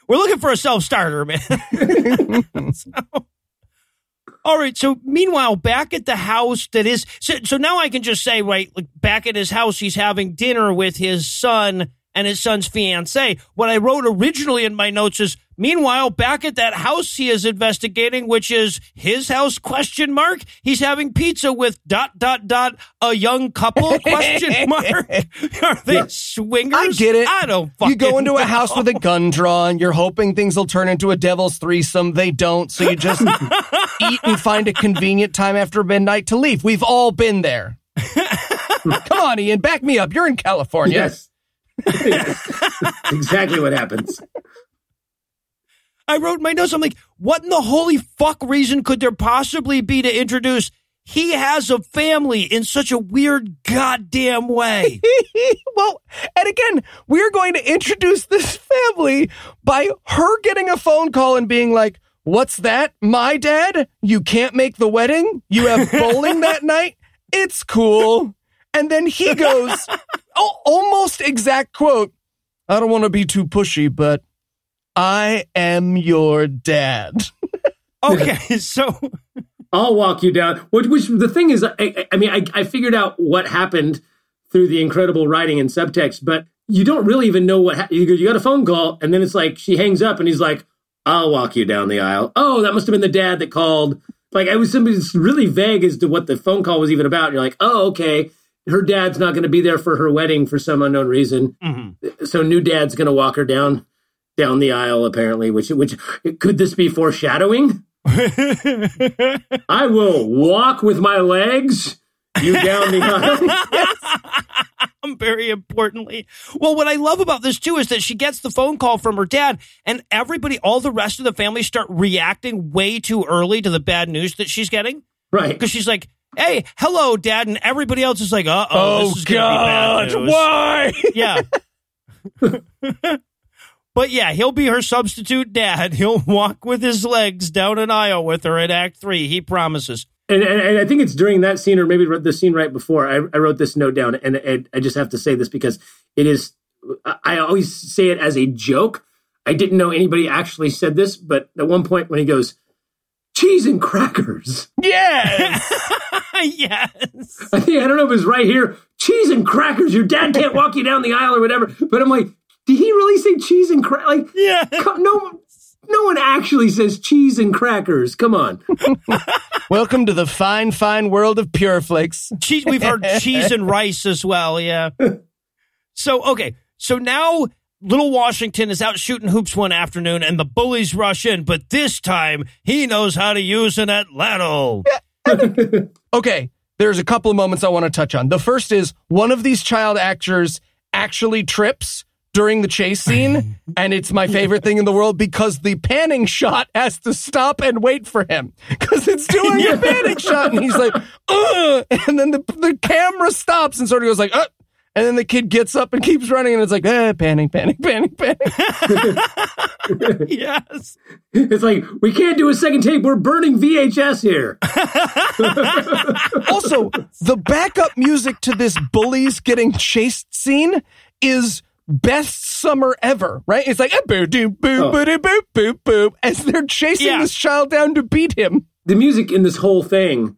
We're looking for a self starter, man. (laughs) so, all right. So meanwhile, back at the house that is so, so now I can just say, right, like back at his house, he's having dinner with his son and his son's fiance. What I wrote originally in my notes is Meanwhile, back at that house he is investigating, which is his house question mark, he's having pizza with dot dot dot a young couple question (laughs) mark. Are they yeah. swingers? I get it. I don't You go into know. a house with a gun drawn, you're hoping things will turn into a devil's threesome. They don't, so you just (laughs) eat and find a convenient time after midnight to leave. We've all been there. Come on, Ian, back me up. You're in California. Yes. yes. (laughs) exactly what happens. I wrote my notes. I'm like, what in the holy fuck reason could there possibly be to introduce he has a family in such a weird goddamn way? (laughs) well, and again, we're going to introduce this family by her getting a phone call and being like, What's that? My dad? You can't make the wedding? You have (laughs) bowling that night? It's cool. And then he goes, (laughs) oh, almost exact quote. I don't want to be too pushy, but I am your dad. (laughs) okay, so (laughs) I'll walk you down. Which, which the thing is, I, I mean, I, I figured out what happened through the incredible writing and subtext, but you don't really even know what ha- you, you got a phone call, and then it's like she hangs up, and he's like, "I'll walk you down the aisle." Oh, that must have been the dad that called. Like I was somebody's really vague as to what the phone call was even about. You're like, "Oh, okay." Her dad's not going to be there for her wedding for some unknown reason. Mm-hmm. So new dad's going to walk her down down the aisle apparently which which could this be foreshadowing? (laughs) I will walk with my legs you down the aisle. (laughs) Very importantly. Well what i love about this too is that she gets the phone call from her dad and everybody all the rest of the family start reacting way too early to the bad news that she's getting. Right. Because she's like hey hello dad and everybody else is like uh-oh oh this is god why? Yeah (laughs) But yeah, he'll be her substitute dad. (laughs) He'll walk with his legs down an aisle with her at Act Three. He promises. And, and, and I think it's during that scene, or maybe the scene right before. I, I wrote this note down, and I, I just have to say this because it is. I always say it as a joke. I didn't know anybody actually said this, but at one point when he goes, cheese and crackers. Yes. (laughs) yes. I think I don't know if it's right here. Cheese and crackers. Your dad can't walk you down the aisle or whatever. But I'm like, did he really say cheese and crack? Like, yeah. (laughs) No, no one actually says cheese and crackers. Come on. (laughs) Welcome to the fine, fine world of Pure Flix. Cheese. We've heard (laughs) cheese and rice as well. Yeah. So okay. So now Little Washington is out shooting hoops one afternoon, and the bullies rush in. But this time, he knows how to use an atlatl. okay. There's a couple of moments I want to touch on. The first is one of these child actors actually trips during the chase scene, (laughs) and it's my favorite thing in the world because the panning shot has to stop and wait for him because it's doing (laughs) yeah. a panning shot, and he's like, Ugh! and then the the camera stops and sort of goes like, Ugh! and then the kid gets up and keeps running, and it's like, eh, panning, panning, panning, panning. (laughs) yes, it's like we can't do a second tape. We're burning VHS here. also, the backup music to this bullies getting chased scene is best summer ever, right? It's like eh, a oh. boo doo boo boo doo boop boop boop as they're chasing yeah. this child down to beat him. The music in this whole thing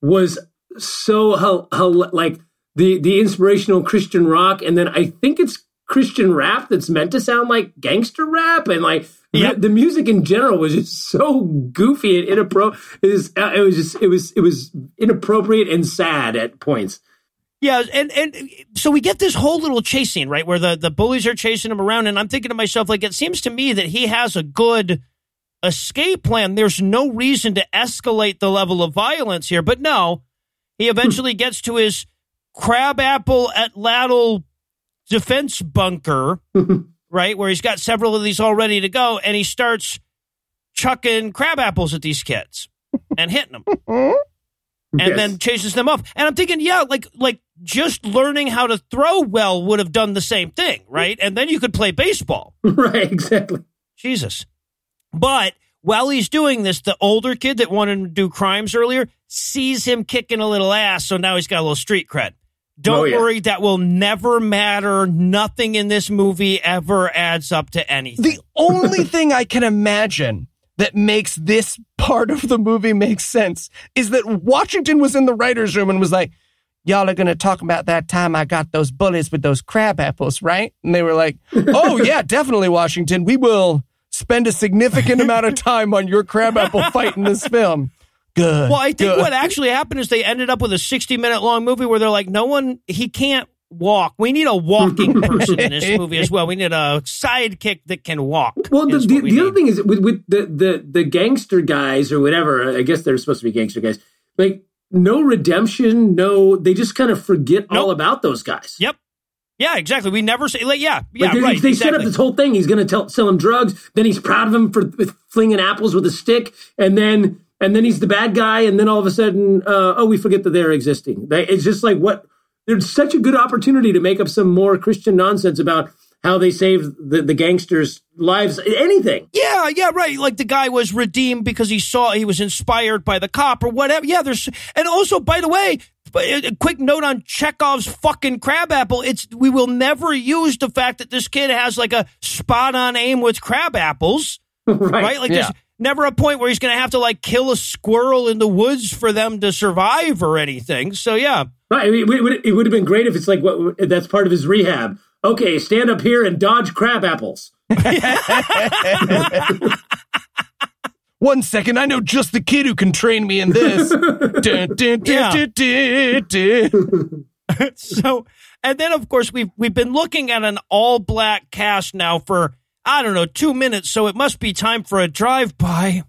was so how like the the inspirational Christian rock, and then I think it's Christian rap that's meant to sound like gangster rap, and like yep. the, the, music in general was just so goofy and inappropriate. It uh, it was just it was it was inappropriate and sad at points. Yeah, and and so we get this whole little chase scene, right, where the the bullies are chasing him around, and I'm thinking to myself, like, it seems to me that he has a good escape plan. There's no reason to escalate the level of violence here, but no, he hmm. eventually gets to his crabapple atlatl defense bunker, (laughs) right, where he's got several of these all ready to go, and he starts chucking crab apples at these kids and hitting them. (laughs) and yes. then chases them off. And I'm thinking, yeah, like like just learning how to throw well would have done the same thing, right? And then you could play baseball. (laughs) right, exactly. Jesus. But while he's doing this, the older kid that wanted to do crimes earlier sees him kicking a little ass, so now he's got a little street cred. Don't Oh, yeah. worry, that will never matter. Nothing in this movie ever adds up to anything. The only (laughs) thing I can imagine that makes this part of the movie make sense is that Washington was in the writer's room and was like, Y'all are going to talk about that time I got those bullies with those crab apples, right? And they were like, Oh, (laughs) yeah, definitely, Washington. We will spend a significant amount of time on your crab apple fight in this film. Good. Well, I think good. what actually happened is they ended up with a 60 minute long movie where they're like, no one, he can't walk. We need a walking (laughs) person in this movie as well. We need a sidekick that can walk. Well, the, the, we the other thing is with, with the, the the gangster guys or whatever. I guess they're supposed to be gangster guys. Like no redemption, no. They just kind of forget all about those guys. Yep. Yeah, exactly. We never say, like, yeah, yeah, Like they, right. they set up this whole thing. He's going to tell sell him drugs. Then he's proud of him for flinging apples with a stick, and then and then he's the bad guy. And then all of a sudden, uh, oh, we forget that they're existing. They, it's just like what. There's such a good opportunity to make up some more Christian nonsense about how they saved the, the gangsters' lives. Anything. Yeah, yeah, right. Like the guy was redeemed because he saw he was inspired by the cop or whatever. Yeah, there's and also by the way, uh, a quick note on Chekhov's fucking crab apple. It's we will never use the fact that this kid has like a spot on aim with crabapples, (laughs) right. right? Like Yeah. there's never a point where he's going to have to like kill a squirrel in the woods for them to survive or anything. So yeah. Right. It would, it would have been great if it's like what that's part of his rehab. Okay, stand up here and dodge crab apples. (laughs) One second, I know just the kid who can train me in this. (laughs) Dun, dun, dun, Yeah. dun, dun, dun. (laughs) so and then of course we've we've been looking at an all black cast now for I don't know two minutes, so it must be time for a drive by.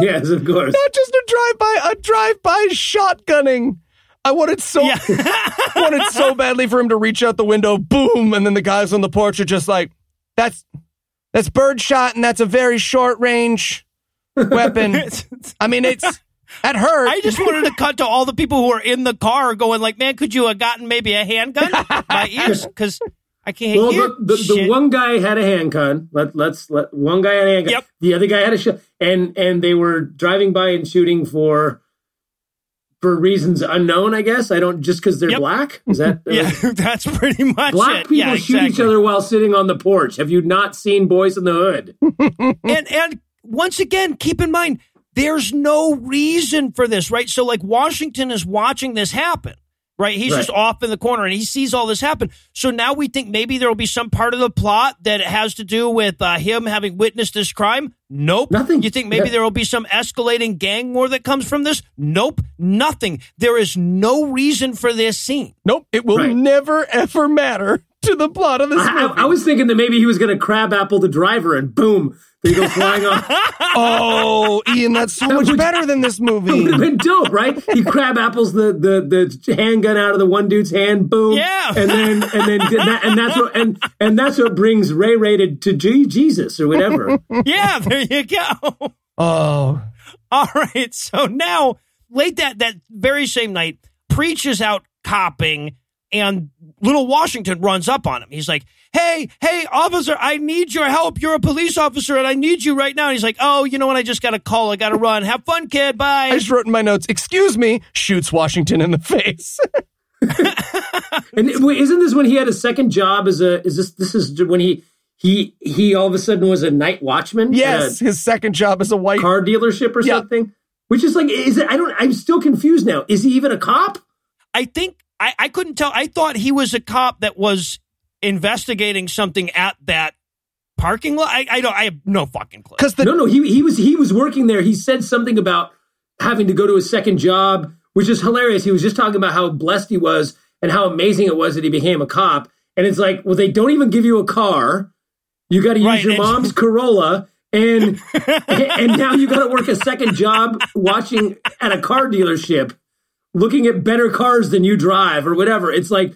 yes, of course. Not just a drive-by, a drive-by shotgunning. I wanted so Yeah. (laughs) wanted so badly for him to reach out the window, boom, and then the guys on the porch are just like, "That's that's birdshot, and that's a very short range weapon." (laughs) I mean, it's that hurt. I just wanted to cut to all the people who are in the car going like, "Man, could you have gotten maybe a handgun?" (laughs) My ears, because I can't Well, hear. the, the, the one guy had a handgun. Let let's let one guy had a handgun. Yep. The other guy had a shot, and and they were driving by and shooting for for reasons unknown. I guess I don't just because they're Yep. black. Is that (laughs) yeah, uh, that's pretty much Black it. people yeah, shoot exactly. each other while sitting on the porch. Have you not seen Boyz n the Hood? (laughs) (laughs) and and once again, keep in mind, there's no reason for this, right? So like Washington is watching this happen. Right. He's Right. just off in the corner and he sees all this happen. So now we think maybe there will be some part of the plot that has to do with uh, him having witnessed this crime. Nope. Nothing. You think maybe Yeah. there will be some escalating gang war that comes from this? Nope. Nothing. There is no reason for this scene. nope, it will Right. never ever matter to the plot of this I, movie. I, I was thinking that maybe he was going to crab apple the driver, and boom, they go flying off. (laughs) oh, Ian, that's so much better than this movie. It would have movie. been dope, right? He crab apples the, the the handgun out of the one dude's hand, boom, Yeah. and then and then that, and that's what and and that's what brings Ray Ray to, to G- Jesus or whatever. (laughs) yeah, there you go. Oh, All right. So now, late that that very same night, Preach is out copping, and little Washington runs up on him. He's like, "Hey, hey, officer, I need your help. You're a police officer, and I need you right now." And he's like, "Oh, you know what? I just got a call. I got to run. Have fun, kid. Bye." I just wrote in my notes, excuse me, shoots Washington in the face. (laughs) and isn't this when he had a second job as a? Is this this is when he he he all of a sudden was a night watchman? yes, at his second job as a a white. car dealership or Yeah. something. Which is like, is it? I don't. I'm still confused now. Is he even a cop? I think I, I couldn't tell. I thought he was a cop that was investigating something at that parking lot. I, I don't. I have no fucking clue. Because the no, no, he he was he was working there. He said something about having to go to a second job, which is hilarious. He was just talking about how blessed he was and how amazing it was that he became a cop. And it's like, well, they don't even give you a car. You got to use Right, your mom's Corolla, and (laughs) and now you got to work a second job watching at a car dealership, looking at better cars than you drive or whatever. It's like.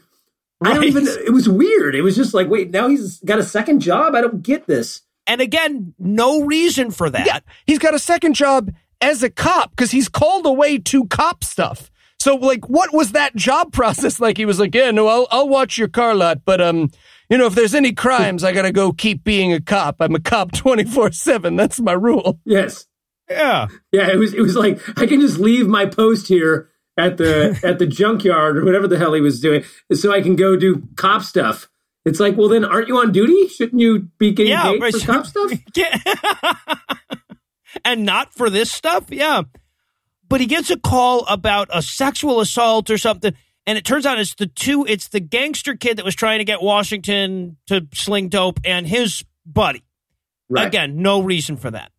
I don't even. It was weird. It was just like, wait, now he's got a second job. I don't get this. And again, no reason for that. Yeah, he's got a second job as a cop because he's called away to cop stuff. So, like, what was that job (laughs) process like? He was like, "Yeah, no, I'll I'll watch your car lot, but um, you know, if there's any crimes, I gotta go keep being a cop. I'm a cop (laughs) twenty four seven. That's my rule." Yes. Yeah. Yeah, it was it was like I can just leave my post here at the at the junkyard or whatever the hell he was doing, so I can go do cop stuff. It's like, well, then aren't you on duty? Shouldn't you be getting Yeah, paid for cop stuff? (laughs) Yeah. and not for this stuff? Yeah. But he gets a call about a sexual assault or something. And it turns out it's the two, it's the gangster kid that was trying to get Washington to sling dope and his buddy. Right. Again, no reason for that.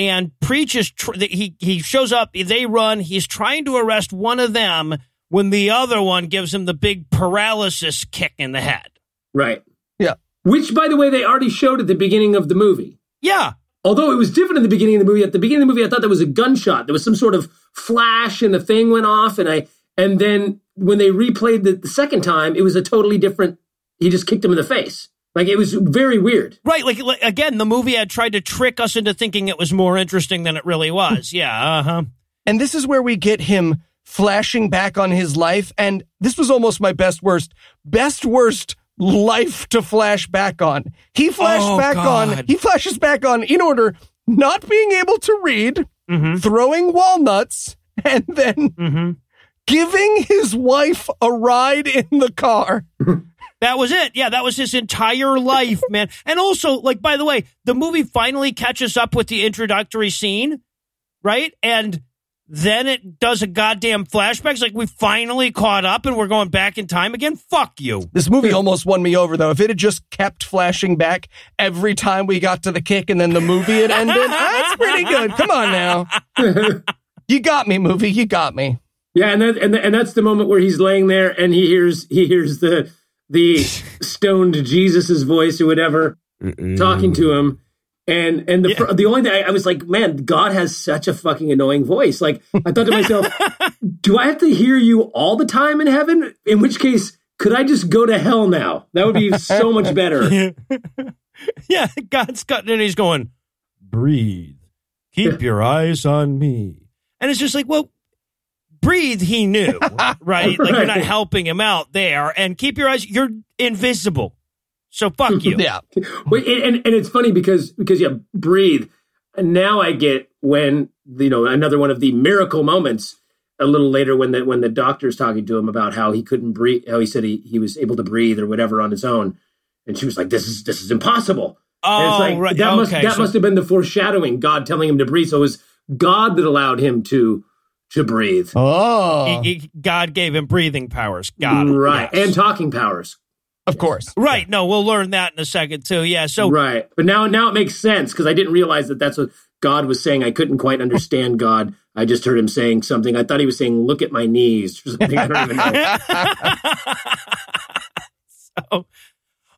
And preaches. tr- he, he shows up, they run, he's trying to arrest one of them when the other one gives him the big paralysis kick in the head. Right. Yeah. Which, by the way, they already showed at the beginning of the movie. Yeah. Although it was different in the beginning of the movie. At the beginning of the movie, I thought there was a gunshot. There was some sort of flash, and the thing went off. And I, and then when they replayed the, the second time, it was a totally different. He just kicked him in the face. Like it was very weird. Right, like, like again, the movie had tried to trick us into thinking it was more interesting than it really was. Yeah, uh huh. And this is where we get him flashing back on his life. And this was almost my best worst, best worst life to flash back on. He flashed Oh, back on, he flashes back on in order not being able to read, Mm-hmm. throwing walnuts, and then Mm-hmm. giving his wife a ride in the car. (laughs) That was it. Yeah, that was his entire life, man. And also, like, by the way, the movie finally catches up with the introductory scene, right? And then it does a goddamn flashback. It's like we finally caught up and we're going back in time again. Fuck you. This movie almost won me over, though. If it had just kept flashing back every time we got to the kick and then the movie had ended, (laughs) that's pretty good. Come on now. (laughs) You got me, movie. You got me. Yeah, and that, and and that's the moment where he's laying there and he hears he hears the the stoned Jesus's voice or whatever talking to him. And and the fir- the only thing I, I was like, man, God has such a fucking annoying voice. Like I thought to myself, (laughs) do I have to hear you all the time in heaven? In which case, could I just go to hell now? That would be so much better. (laughs) Yeah, God's got and he's going, breathe. Keep your eyes on me. And it's just like, well, breathe, he knew, (laughs) right? Like you're not helping him out there. And keep your eyes, you're invisible. So fuck you. (laughs) Yeah. Wait, and, and and it's funny because because yeah, breathe. And now I get when you know another one of the miracle moments a little later when the when the doctor's talking to him about how he couldn't breathe, how he said he, he was able to breathe or whatever on his own, and she was like, "This is this is impossible." and it's Oh, like right. that must that so- must have been the foreshadowing, God telling him to breathe. So it was God that allowed him to to breathe, Oh, he- he- God gave him breathing powers. God, right, Yes. and talking powers, of course. right. No, we'll learn that in a second too. Yeah. So right. But now now it makes sense because I didn't realize that that's what God was saying. I couldn't quite understand (laughs) God. I just heard him saying something. I thought he was saying, "Look at my knees" or something. I don't even know. (laughs) so,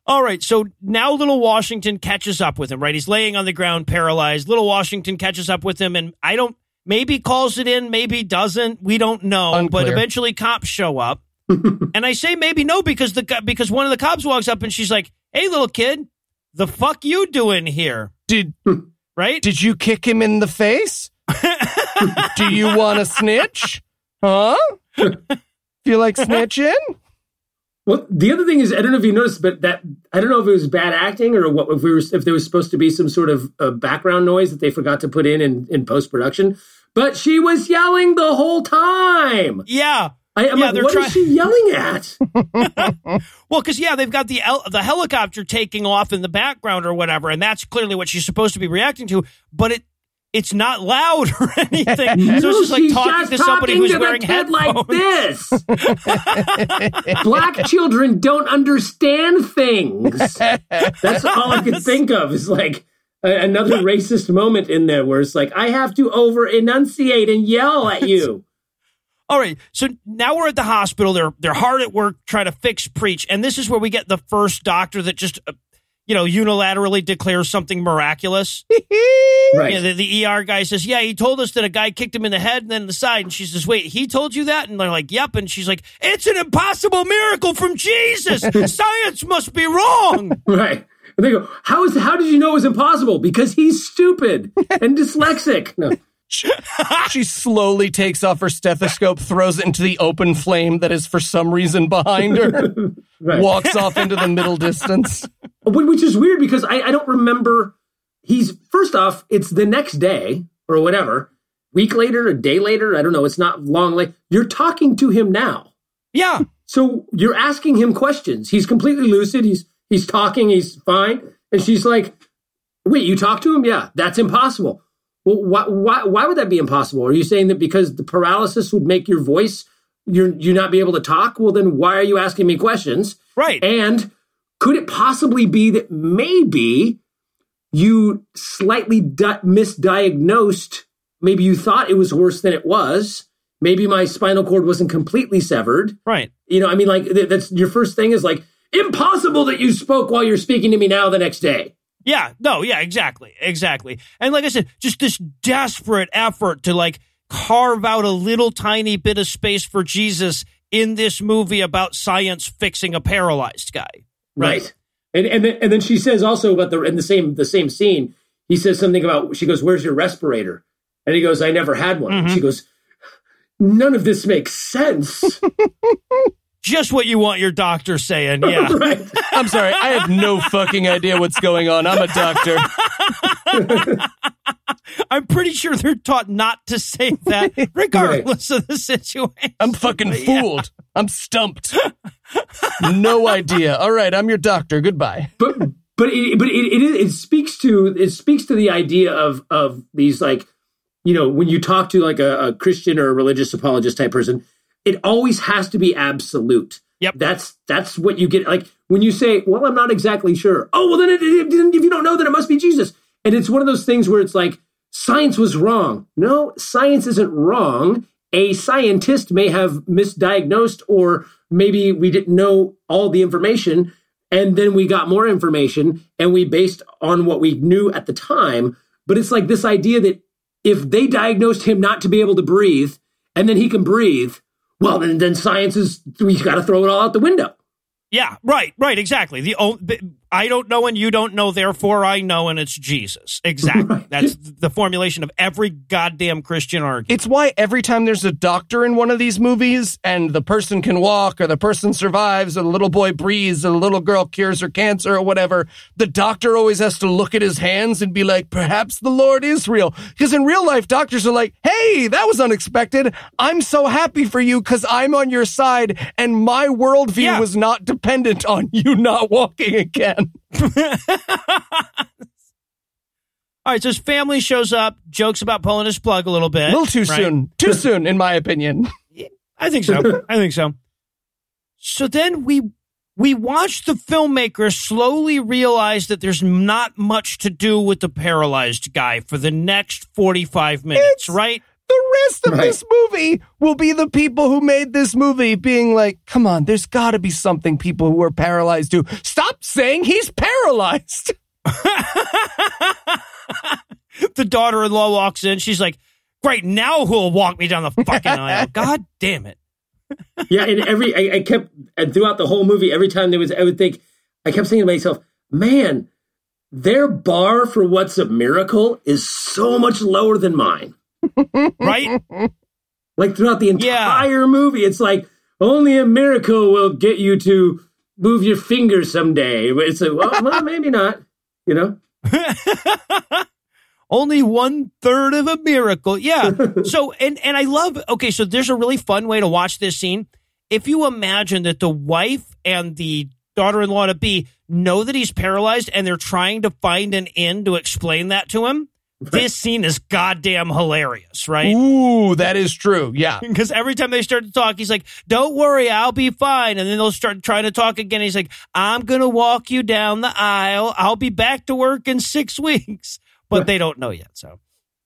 all right. So now little Washington catches up with him, right? He's laying on the ground paralyzed. Little Washington catches up with him, and I don't, maybe calls it in, maybe doesn't. We don't know. But eventually cops show up. (laughs) and I say maybe no because the because one of the cops walks up and she's like, "Hey, little kid, the fuck you doing here?" Did (laughs) Right? did you kick him in the face? (laughs) Do you want to snitch? Huh? Feel like snitching? Well, the other thing is, I don't know if you noticed, but that I don't know if it was bad acting or what if we were if there was supposed to be some sort of uh, background noise that they forgot to put in in, in post production. But she was yelling the whole time. yeah. I, I'm Yeah, like, what is she yelling at? (laughs) (laughs) Well, because yeah, they've got the el- the helicopter taking off in the background or whatever, and that's clearly what she's supposed to be reacting to. But it it's not loud (laughs) or anything, (laughs) so it's just like talking just to somebody talking who's to wearing headphones. like this. (laughs) Black children don't understand things. That's all I could think of is like another racist moment in there where it's like I have to over enunciate and yell at you. All right, so now we're at the hospital. They're they're hard at work trying to fix preach, and this is where we get the first doctor that just uh, you know unilaterally declares something miraculous. (laughs) Right. Yeah, the, the ER guy says, "Yeah, he told us that a guy kicked him in the head and then the side." And she says, "Wait, he told you that?" And they're like, "Yep." And she's like, "It's an impossible miracle from Jesus. (laughs) Science must be wrong." Right. And they go, How is how did you know it was impossible? Because he's stupid and dyslexic. (laughs) No. (laughs) She slowly takes off her stethoscope, throws it into the open flame that is for some reason behind her, (laughs) Right. walks off into the middle distance. Which is weird because I, I don't remember he's first off, it's the next day. or whatever. Week later, a day later, I don't know. It's not long. Like you're talking to him now. Yeah. So you're asking him questions. He's completely lucid. He's he's talking. He's fine. And she's like, "Wait, you talked to him? Yeah, that's impossible. Well, why why why would that be impossible? Are you saying that because the paralysis would make your voice you you not be able to talk? Well, then why are you asking me questions? Right. And could it possibly be that maybe you slightly di- misdiagnosed? Maybe you thought it was worse than it was. Maybe my spinal cord wasn't completely severed. Right. You know, I mean, like th- that's your first thing is like impossible that you spoke while you're speaking to me now the next day. Yeah. No. Yeah. Exactly. Exactly. And like I said, just this desperate effort to like carve out a little tiny bit of space for Jesus in this movie about science fixing a paralyzed guy. Right. And and then, and then she says also about the in the same the same scene, he says something about she goes, "Where's your respirator?" And he goes, "I never had one." Mhm. She goes, "None of this makes sense." (laughs) Just what you want your doctor saying. Yeah. (laughs) right. I'm sorry, I have no fucking idea what's going on. I'm a doctor. (laughs) I'm pretty sure they're taught not to say that, (laughs) regardless of the situation. I'm fucking But yeah. fooled. I'm stumped. No idea. All right, I'm your doctor. Goodbye. but but it but it, it is- it speaks to it speaks to the idea of of these like you know when you talk to like a, a Christian or a religious apologist type person, it always has to be absolute. Yep. That's that's what you get. Like when you say, "Well, I'm not exactly sure." Oh, well, then it, it, if you don't know, then it must be Jesus. And it's one of those things where it's like science was wrong. No, science isn't wrong. A scientist may have misdiagnosed, or maybe we didn't know all the information, and then we got more information, and we based on what we knew at the time. But it's like this idea that if they diagnosed him not to be able to breathe, and then he can breathe, well, then then science is we got to throw it all out the window. Yeah, right, right, exactly. The I don't know and you don't know, therefore I know, and it's Jesus. Exactly. That's the formulation of every goddamn Christian argument. It's why every time there's a doctor in one of these movies and the person can walk or the person survives or the little boy breathes or the little girl cures her cancer or whatever, the doctor always has to look at his hands and be like, perhaps the Lord is real. Because in real life, doctors are like, hey, that was unexpected. I'm so happy for you because I'm on your side and my worldview Yeah. was not dependent on you not walking again. All right, so his family shows up, jokes about pulling his plug a little bit. A little too right? soon. Too soon, in my opinion. I think so. (laughs) I think so. So then we we watch the filmmaker slowly realize that there's not much to do with the paralyzed guy for the next 45 minutes, It's- right? The rest of Right. this movie will be the people who made this movie being like, come on, there's got to be something people who are paralyzed do. Stop saying he's paralyzed. (laughs) the daughter-in-law walks in. She's like, "Great, now who'll walk me down the fucking aisle?" (laughs) God damn it! yeah, and every I, I kept and throughout the whole movie, every time there was, I would think, I kept saying to myself, "Man, their bar for what's a miracle is so much lower than mine." Right? Like throughout the Yeah. entire movie, it's like only a miracle will get you to move your finger someday. It's like, well, well maybe not. You know, (laughs) Only one third of a miracle. Yeah. (laughs) so and and I love. Okay, so there's a really fun way to watch this scene. If you imagine that the wife and the daughter-in-law to be know that he's paralyzed and they're trying to find an end to explain that to him, this scene is goddamn hilarious, right? Ooh, that is true. Yeah. (laughs) Because every time they start to talk, he's like, "Don't worry, I'll be fine." And then they'll start trying to talk again. He's like, "I'm gonna walk you down the aisle. I'll be back to work in six (laughs) weeks." But they don't know yet. So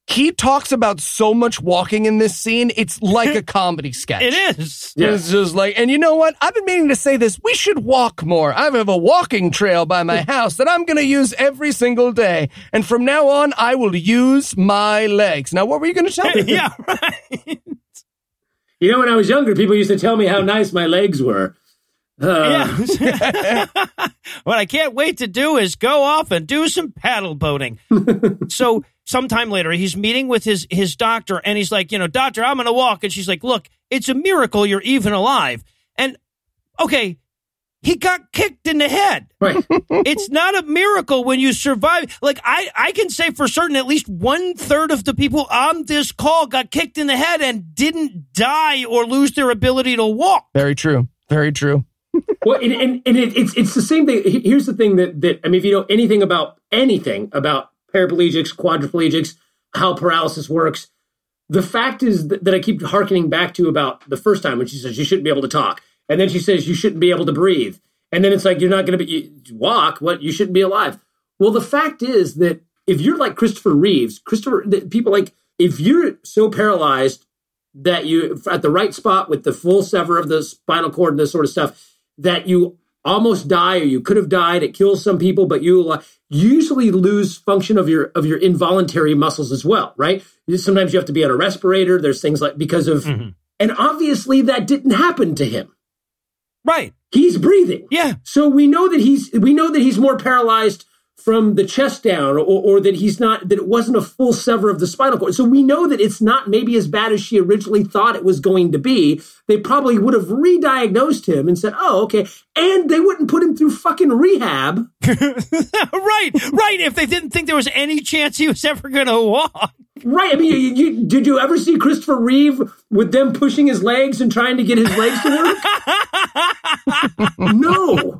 He talks about so much walking in this scene. It's like a (laughs) comedy sketch. it is. Yeah. It's just like, and you know what? I've been meaning to say this. We should walk more. I have a walking trail by my (laughs) house that I'm going to use every single day. And from now on, I will use my legs. Now, what were you going to tell me? (laughs) yeah, right. you know, when I was younger, people used to tell me how nice my legs were. Uh, Yeah. what I can't wait to do is go off and do some paddle boating. so sometime later, he's meeting with his his doctor, and he's like, you know, doctor, I'm gonna walk, and she's like, look, it's a miracle you're even alive. And okay, he got kicked in the head. Right. (laughs) it's not a miracle when you survive. Like I, I can say for certain, at least one third of the people on this call got kicked in the head and didn't die or lose their ability to walk. Very true. Very true. (laughs) well, and, and, and it, it's it's the same thing. Here's the thing that that I mean, if you know anything about anything about paraplegics, quadriplegics, how paralysis works, the fact is that, that I keep harkening back to about the first time when she says you shouldn't be able to talk, and then she says you shouldn't be able to breathe, and then it's like you're not going to be walk. What you shouldn't be alive. Well, the fact is that if you're like Christopher Reeves, Christopher, people like if you're so paralyzed that you at the right spot with the full sever of the spinal cord and this sort of stuff that you almost die or you could have died. It kills some people but you uh, usually lose function of your of your involuntary muscles as well right? Sometimes you have to be on a respirator. There's things like because of mm-hmm. and obviously that didn't happen to him. Right. He's breathing. Yeah. So we know that he's we know that he's more paralyzed from the chest down or, or that he's not that it wasn't a full sever of the spinal cord. So we know that it's not maybe as bad as she originally thought it was going to be. They probably would have re-diagnosed him and said oh okay. And they wouldn't put him through fucking rehab. (laughs) Right right. If they didn't think there was any chance he was ever going to walk. Right. I mean, you, you, did you ever see Christopher Reeve with them pushing his legs and trying to get his legs to work? (laughs) no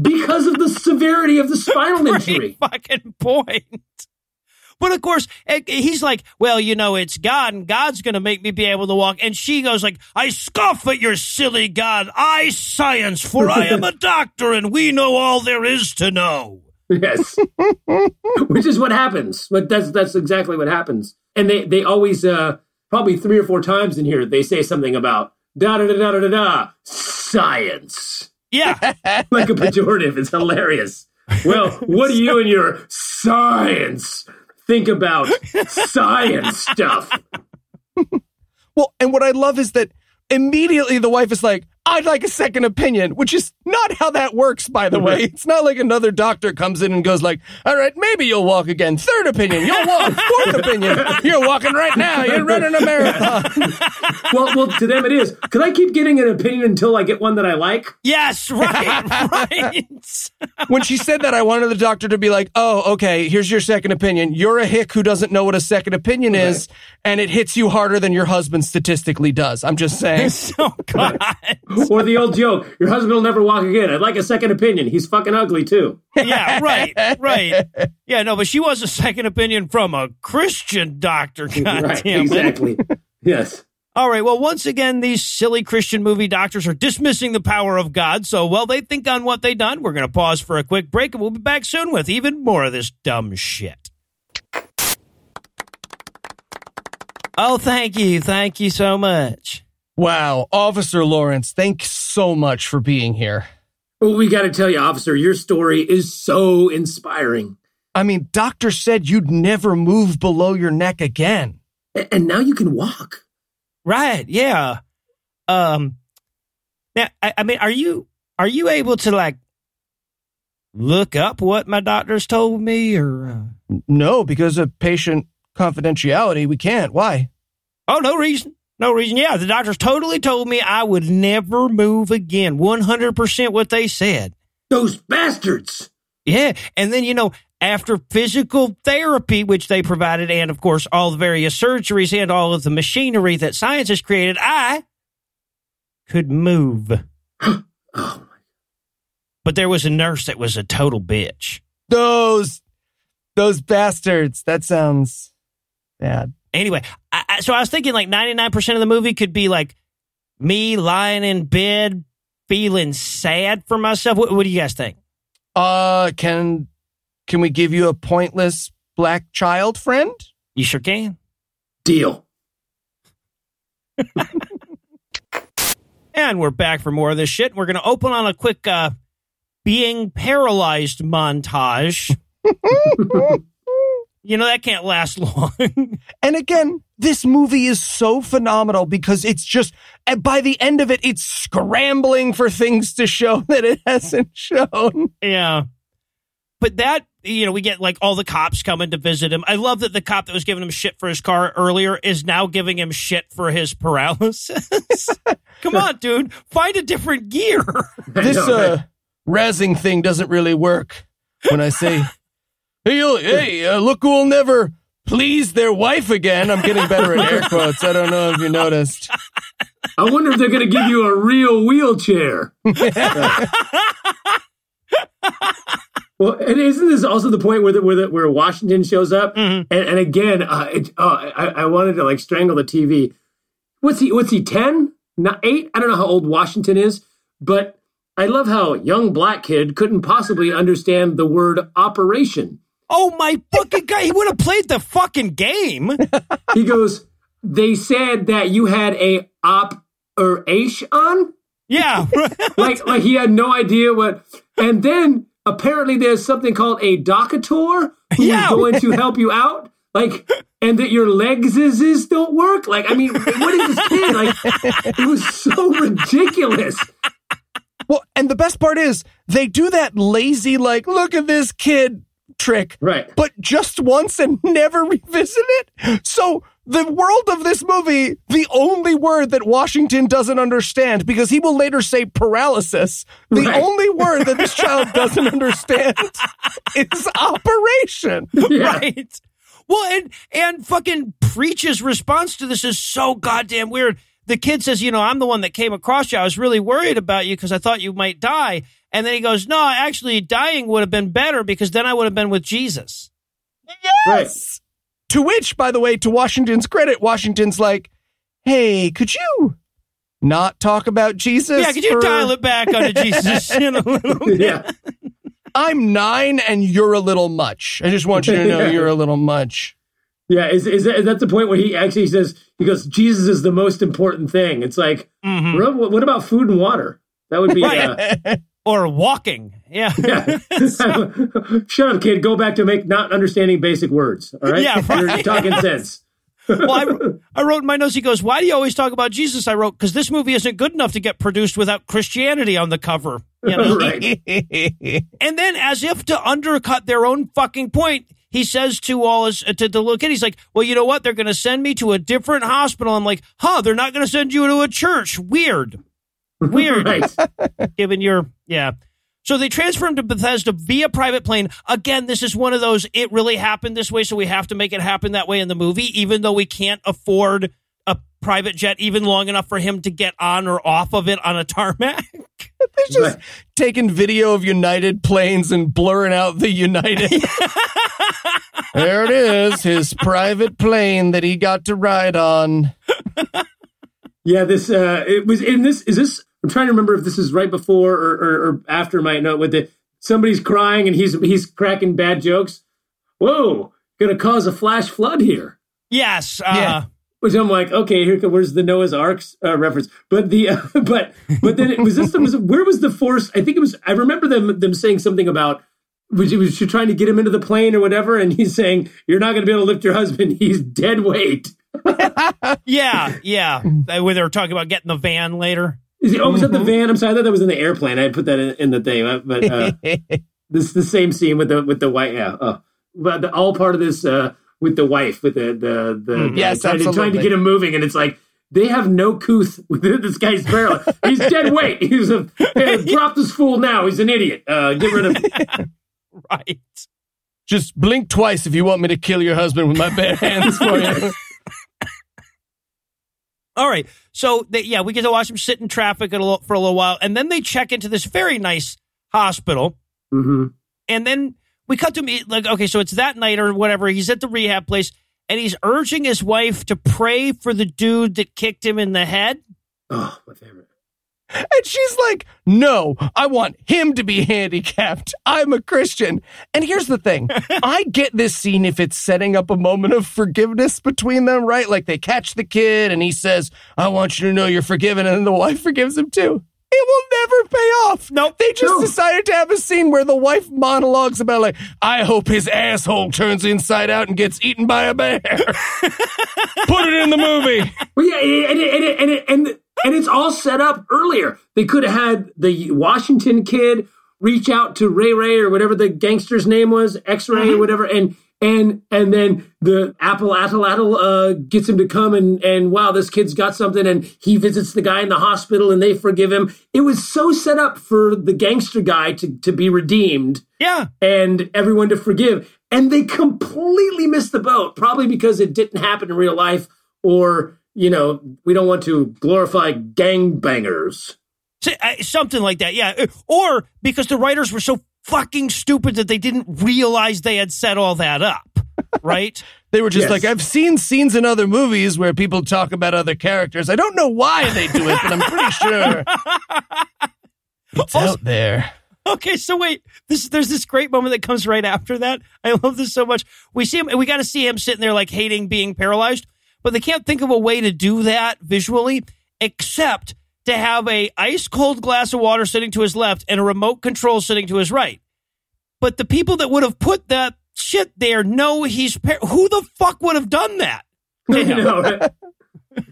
because of the severity of the (laughs) spinal injury. fucking point. But of course, eh, he's like, well, you know, it's God and God's going to make me be able to walk. And she goes like, I scoff at your silly God. I science, for I am a (laughs) doctor and we know all there is to know. Yes. (laughs) Which is what happens. But that's, that's exactly what happens. And they, they always, uh, probably three or four times in here, they say something about da da da da da da science. Yeah. (laughs) like a pejorative. It's hilarious. Well, what do you and your science think about science stuff? (laughs) Well, and what I love is that immediately the wife is like, I'd like a second opinion, which is not how that works, by the way. It's not like another doctor comes in and goes like, all right, maybe you'll walk again. Third opinion, you'll walk. (laughs) Fourth opinion, you're walking right now. You're running a marathon. (laughs) well, well, to them it is. Could I keep getting an opinion until I get one that I like? Yes, right, (laughs) right. when she said that, I wanted the doctor to be like, oh, okay, here's your second opinion. You're a hick who doesn't know what a second opinion right. is, and it hits you harder than your husband statistically does. I'm just saying. oh, God. (laughs) or the old joke, your husband will never walk again. I'd like a second opinion. He's fucking ugly too. Yeah, right, right. Yeah, no, but she was a second opinion from a Christian doctor. God (laughs) right, exactly. yes. All right. Well, once again, these silly Christian movie doctors are dismissing the power of God. So, while they think on what they done, we're going to pause for a quick break and we'll be back soon with even more of this dumb shit. Oh, thank you. Thank you so much. Wow. Officer Lawrence, thanks so much for being here. Well, we got to tell you, officer, your story is so inspiring. I mean, doctor said you'd never move below your neck again. And now you can walk. Right. Yeah. Um, now, I, I mean, are you, are you able to like look up what my doctors told me or? Uh... No, because of patient confidentiality, we can't. Why? Oh, no reason. No reason. Yeah, the doctors totally told me I would never move again. 100% what they said. Those bastards. Yeah. And then, you know, after physical therapy, which they provided, and of course, all the various surgeries and all of the machinery that science has created, I could move. (gasps) oh, my. But there was a nurse that was a total bitch. Those, those bastards. That sounds bad. Anyway, I, I, so I was thinking like 99% of the movie could be like me lying in bed feeling sad for myself. What, what do you guys think? Uh, can can we give you a pointless black child friend? You sure can. Deal. (laughs) and we're back for more of this shit. We're going to open on a quick uh, being paralyzed montage. (laughs) You know, that can't last (laughs) long. and again, this movie is so phenomenal because it's just, by the end of it, it's scrambling for things to show (laughs) that it hasn't shown. Yeah. but that you know we get like all the cops coming to visit him. I love that the cop that was giving him shit for his car earlier is now giving him shit for his paralysis. (laughs) Come on, dude, find a different gear. This uh, right? razzing thing doesn't really work when I say, hey, hey uh, look who'll never please their wife again. I'm getting better at air quotes. I don't know if you noticed. I wonder if they're going to give you a real wheelchair. (laughs) well, and isn't this also the point where the, where the, where Washington shows up? And, and again, uh, it, oh, I, I wanted to like strangle the TV. What's he? What's he? Ten? Not eight? I don't know how old Washington is, but I love how young black kid couldn't possibly understand the word operation. Oh my fucking god, he would have played the fucking game. (laughs) He goes, "They said that you had a operation." Yeah. (laughs) like like he had no idea what and then apparently there's something called a docator who's Yeah. going to help you out like and that your legs is, is don't work like i mean what is this kid like it was so ridiculous Well, and the best part is they do that lazy, like, look at this kid trick. right but just once and (laughs) never revisit it. So the world of this movie, the only word that Washington doesn't understand, because he will later say paralysis, the Right. only word that this child (laughs) doesn't understand is operation. yeah right. Well, and and fucking preach's response to this is so goddamn weird. The kid says, "You know, I'm the one that came across you. I was really worried about you because I thought you might die." And then he goes, "No, actually, dying would have been better because then I would have been with Jesus." Yes. To which, by the way, to Washington's credit, Washington's like, hey, could you not talk about Jesus? Yeah, could you for- dial it back onto Jesus in a little bit? yeah I'm nine and you're a little much. I just want you to know (laughs) Yeah. you're a little much. Yeah is, is, that, is that the point where he actually says he goes jesus is the most important thing it's like Mhm. what, what about food and water that would be uh, (laughs) Or walking. Yeah. Yeah. (laughs) Shut up, kid. Go back to make not understanding basic words. All right. Yeah, You're talking (laughs) sense. well, I, I wrote in my notes, he goes, Why do you always talk about Jesus? I wrote, Because this movie isn't good enough to get produced without Christianity on the cover. You know? right. And then, as if to undercut their own fucking point, he says to all his to the little kid, he's like, "Well, you know what? They're going to send me to a different hospital." I'm like, "Huh? They're not going to send you to a church? Weird, (laughs) weird." Given your yeah. So they transfer him to Bethesda via private plane. Again, this is one of those. It really happened this way, so we have to make it happen that way in the movie, even though we can't afford private jet even long enough for him to get on or off of it on a tarmac. (laughs) They're just Right. taking video of United planes and blurring out the United. (laughs) there it is, his private plane that he got to ride on. Yeah. This. Uh. It was in this. Is this? I'm trying to remember if this is right before or, or, or after my note with the somebody's crying and he's he's cracking bad jokes. Whoa! Gonna cause a flash flood here. yes. Uh, Yeah. Which I'm like, okay, here where's the Noah's Ark uh, reference? But the uh, (laughs) but but then it was this was where was the force? I think it was. I remember them them saying something about was was she trying to get him into the plane or whatever, and he's saying you're not going to be able to lift your husband. He's dead weight. (laughs) Yeah, yeah. When they were talking about getting the van later. Is it, oh, was that the van? I'm sorry, I thought that was in the airplane. I put that in, in the thing, but uh, (laughs) this the same scene with the with the white. Yeah, oh. but the, all part of this uh, with the wife with the the the Mm. Yes, trying, to, trying to get him moving, and it's like they have no couth with (laughs) this guy's barrel. He's dead weight. (laughs) He's a hey, drop this fool now. He's an idiot. Uh, get rid of. him. (laughs) Right. Just blink twice if you want me to kill your husband with my bare hands for you. All right. So, they, yeah, we get to watch them sit in traffic a for a little while. And then they check into this very nice hospital. hmm And then we cut to me, like, okay, so it's that night or whatever. He's at the rehab place and he's urging his wife to pray for the dude that kicked him in the head. Oh, my favorite. And she's like, no, I want him to be (laughs) handicapped. I'm a Christian. And here's the thing (laughs) I get this scene if it's setting up a moment of forgiveness between them, right? Like they catch the kid and he says, I want you to know you're forgiven. And the wife (laughs) forgives him too. It will never pay off. Nope. They just No. decided to have a scene where the wife monologues about, like, I hope his asshole turns inside out and gets eaten by a bear. (laughs) Put it in the movie. Well, yeah, and it, and it, and and and it's all set up earlier. They could have had the Washington kid reach out to Ray Ray or whatever the gangster's name was, X Ray Mm-hmm. or whatever, and and and then the Apple atlatl uh, gets him to come and and wow, this kid's got something, and he visits the guy in the hospital and they forgive him. It was so set up for the gangster guy to to be redeemed Yeah. and everyone to forgive. And they completely missed the boat, probably because it didn't happen in real life, or, you know, we don't want to glorify gangbangers. S- uh, Something like that, yeah. Or because the writers were so fucking stupid that they didn't realize they had set all that up, (laughs) right? They were just Yes. like, I've seen scenes in other movies where people talk about other characters. I don't know why they do it, but I'm pretty (laughs) sure it's Also- out there. Okay, so wait, this there's this great moment that comes right after that. I love this so much. We see him, we got to see him sitting there like hating being paralyzed, but they can't think of a way to do that visually except to have a ice cold glass of water sitting to his left and a remote control sitting to his right. But the people that would have put that shit there know he's par- who the fuck would have done that? You know, right?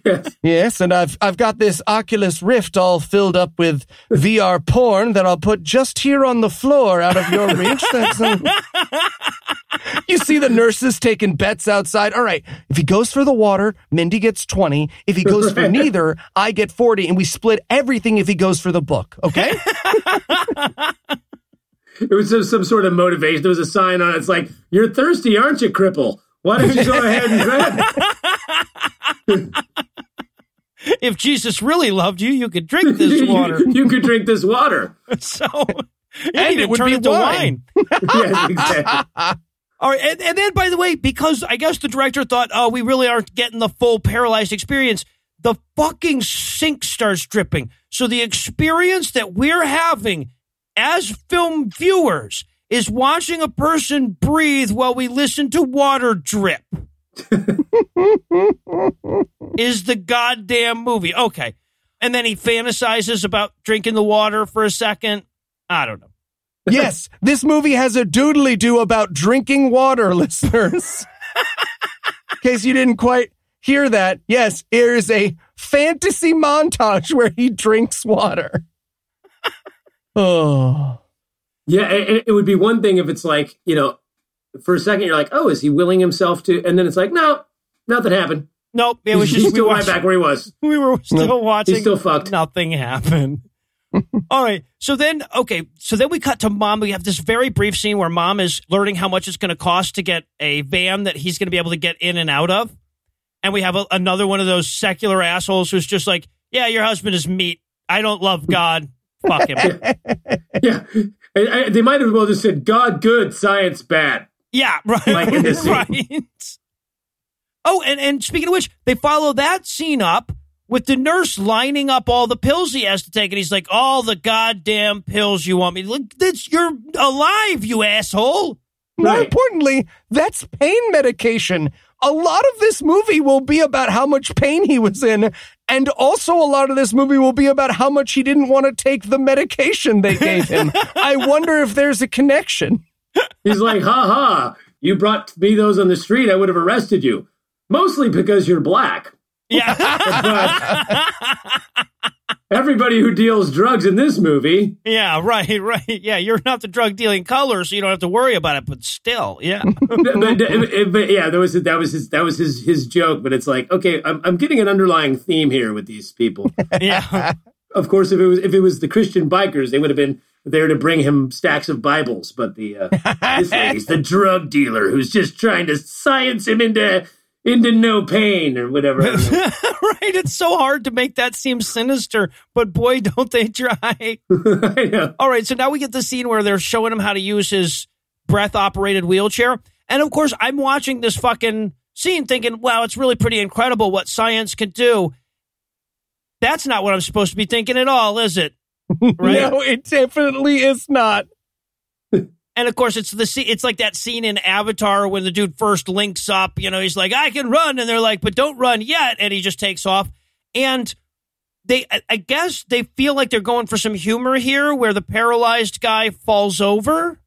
Yes. (laughs) Yes, and I've I've got this Oculus Rift all filled up with VR porn that I'll put just here on the floor out of your reach. That's, um, (laughs) you see the nurses taking bets outside. All right, if he goes for the water, Mindy gets 20. If he goes for (laughs) neither, I get 40 and we split everything if he goes for the book, okay? It was some, some sort of motivation. There was a sign on it. It's like, you're thirsty, aren't you, cripple? Why don't you go ahead and grab it? (laughs) If Jesus really loved you, you could drink this (laughs) water. You, could drink this water. (laughs) so And it would turn be it wine. wine. yes, exactly. All right, and, and then by the way, because I guess the director thought, oh, we really aren't getting the full paralyzed experience, the fucking sink starts dripping. So the experience that we're having as film viewers is watching a person breathe while we listen to water drip. (laughs) is the goddamn movie. Okay. And then he fantasizes about drinking the water for a second. I don't know. (laughs) yes, this movie has a doodly do about drinking water, (laughs) listeners. In case you didn't quite hear that, yes, here is a fantasy montage where he drinks water. Oh. Yeah, it, it would be one thing if it's like, you know, for a second you're like, oh, is he willing himself to? And then it's like, no, nothing happened. Nope. It was he's, just he's we still right back where he was. (laughs) we were still watching. He's still fucked. Nothing happened. (laughs) All right. So then, okay. So then we cut to mom. We have this very brief scene where mom is learning how much it's going to cost to get a van that he's going to be able to get in and out of. And we have a, another one of those secular assholes who's just like, yeah, your husband is meat. I don't love God. Fuck him. (laughs) Yeah. I, I, they might have well just said, God good, science bad. Yeah, (laughs) right. Like in this (laughs) scene. right. Oh, and, and speaking of which, they follow that scene up with the nurse lining up all the pills he has to take, and he's like, "All the goddamn pills you want me? Look, that's you're alive, you asshole." More Right. importantly, that's pain medication. A lot of this movie will be about how much pain he was in, and also a lot of this movie will be about how much he didn't want to take the medication they gave him. (laughs) I wonder if there's a connection. He's like, ha ha, you brought me those on the street, I would have arrested you. Mostly because you're black. Yeah. (laughs) Everybody who deals drugs in this movie, yeah, right, right. Yeah, you're not the drug dealing color, so you don't have to worry about it, but still, yeah. (laughs) but, but, but yeah, that was that was his that was his his joke. But it's like, okay, I'm I'm getting an underlying theme here with these people. (laughs) yeah. of course, if it was if it was the Christian bikers, they would have been there to bring him stacks of Bibles. But the uh, this lady's the drug dealer who's just trying to science him into into no pain or whatever. I don't know. right. It's so hard to make that seem sinister, but boy, (laughs) don't they try. I know. All right, so now we get the scene where they're showing him how to use his breath operated wheelchair. And of course, I'm watching this fucking scene thinking, wow, it's really pretty incredible what science can do. That's not what I'm supposed to be thinking at all, is it? (laughs) Right. No, it definitely is not. And of course, it's the scene, it's like that scene in Avatar when the dude first links up, you know, he's like, I can run. And they're like, but don't run yet. And he just takes off. And they, I- I guess they feel like they're going for some humor here where the paralyzed guy falls over.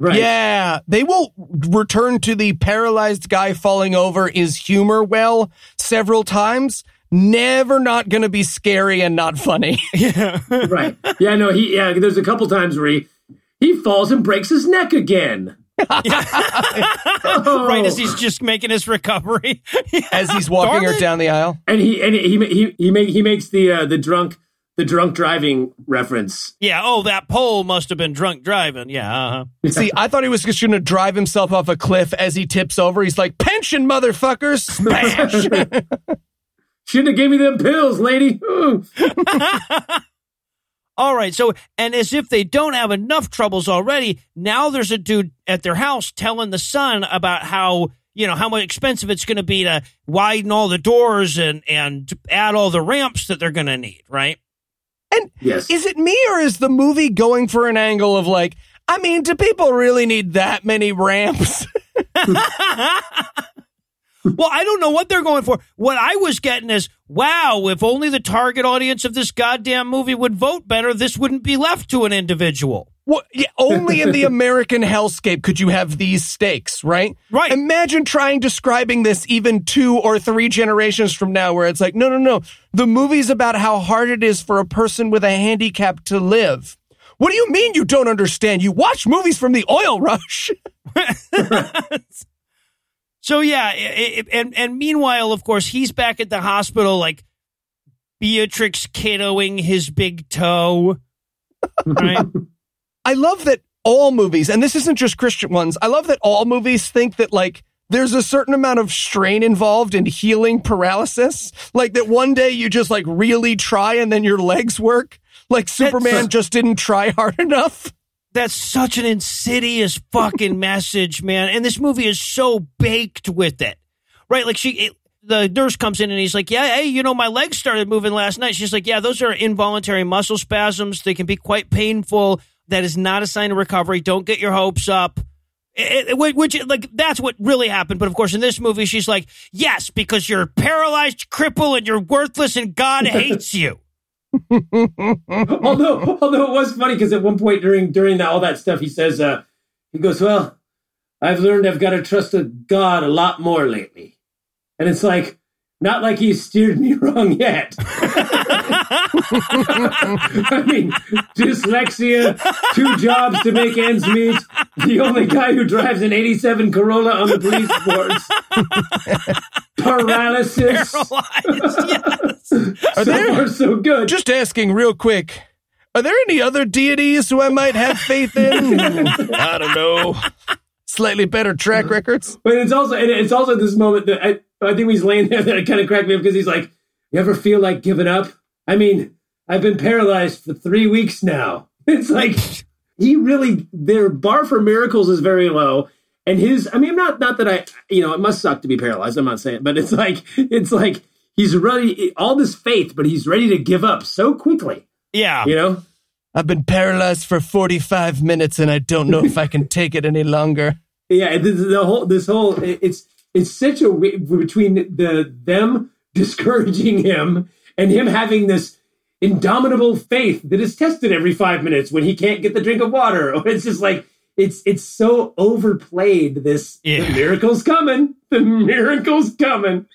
Right. Yeah, they will return to the paralyzed guy falling over is humor well several times. Never not going to be scary and not funny. Yeah. (laughs) right. Yeah, no, he yeah, there's a couple times where he he falls and breaks his neck again. Oh. (laughs) right as he's just making his recovery. (laughs) As he's walking Darn her it. down the aisle. and he and he he he, make, he makes the uh, the drunk the drunk driving reference. yeah. Oh, that pole must have been drunk driving. Yeah. Uh-huh. (laughs) See, I thought he was just going to drive himself off a cliff as he tips over. He's like, pension, motherfuckers! Smash! Shouldn't have gave me them pills, lady. Ooh. All right. So, and as if they don't have enough troubles already, now there's a dude at their house telling the son about how, you know, how much expensive it's going to be to widen all the doors and, and add all the ramps that they're going to need, right? and Yes. is it me or is the movie going for an angle of like, I mean, do people really need that many ramps? (laughs) (laughs) Well, I don't know what they're going for. What I was getting is, wow, if only the target audience of this goddamn movie would vote better, this wouldn't be left to an individual. What, yeah, only in the (laughs) American hellscape could you have these stakes, right? Right. Imagine trying describing this even two or three generations from now, where it's like, no, no, no. The movie's about how hard it is for a person with a handicap to live. What do you mean you don't understand? You watch movies from the oil rush. (laughs) (laughs) So yeah, i- i- and and meanwhile, of course, he's back at the hospital, like Beatrix kiddoing his big toe. Right? (laughs) I love that all movies, and this isn't just Christian ones, I love that all movies think that like there's a certain amount of strain involved in healing paralysis. Like that one day you just like really try and then your legs work. Like Superman just didn't try hard (laughs) enough. That's such an insidious fucking (laughs) message, man. And this movie is so baked with it, right? Like she. It, the nurse comes in and he's like, "Yeah, hey, you know, my legs started moving last night." She's like, "Yeah, those are involuntary muscle spasms. They can be quite painful. That is not a sign of recovery. Don't get your hopes up." It- it- which, which, like, that's what really happened. But of course, in this movie, she's like, "Yes, because you're paralyzed, cripple, and you're worthless, and God hates you." (laughs) although although it was funny because at one point during during all that stuff he says uh he goes well i've learned i've got to trust god a lot more lately. And it's like not like he's steered me (laughs) wrong yet (laughs) i mean dyslexia two jobs to make ends meet the only guy who drives an 87 corolla on the police force (laughs) paralysis Paralyzed, yes. so there- far so good Just asking real quick. Are there any other deities who I might have faith in? I don't know. Slightly better track records. But it's also and it's also this moment that I, I think he's laying there that it kind of cracked me up because he's like, "You ever feel like giving up? I mean, I've been paralyzed for three weeks now." (laughs) It's like he really their bar for miracles is very low, and his I mean, not not that I you know it must suck to be paralyzed. I'm not saying, but it's like it's like he's ready all this faith, but he's ready to give up so quickly. Yeah. You know, I've been paralyzed for 45 minutes and I don't know if I can (laughs) take it any longer. Yeah, the, the whole this whole it's it's such a between the them discouraging him and him having this indomitable faith that is tested every five minutes when he can't get the drink of water. (laughs) It's just like it's it's so overplayed. This Yeah. the miracle's coming. The miracle's coming.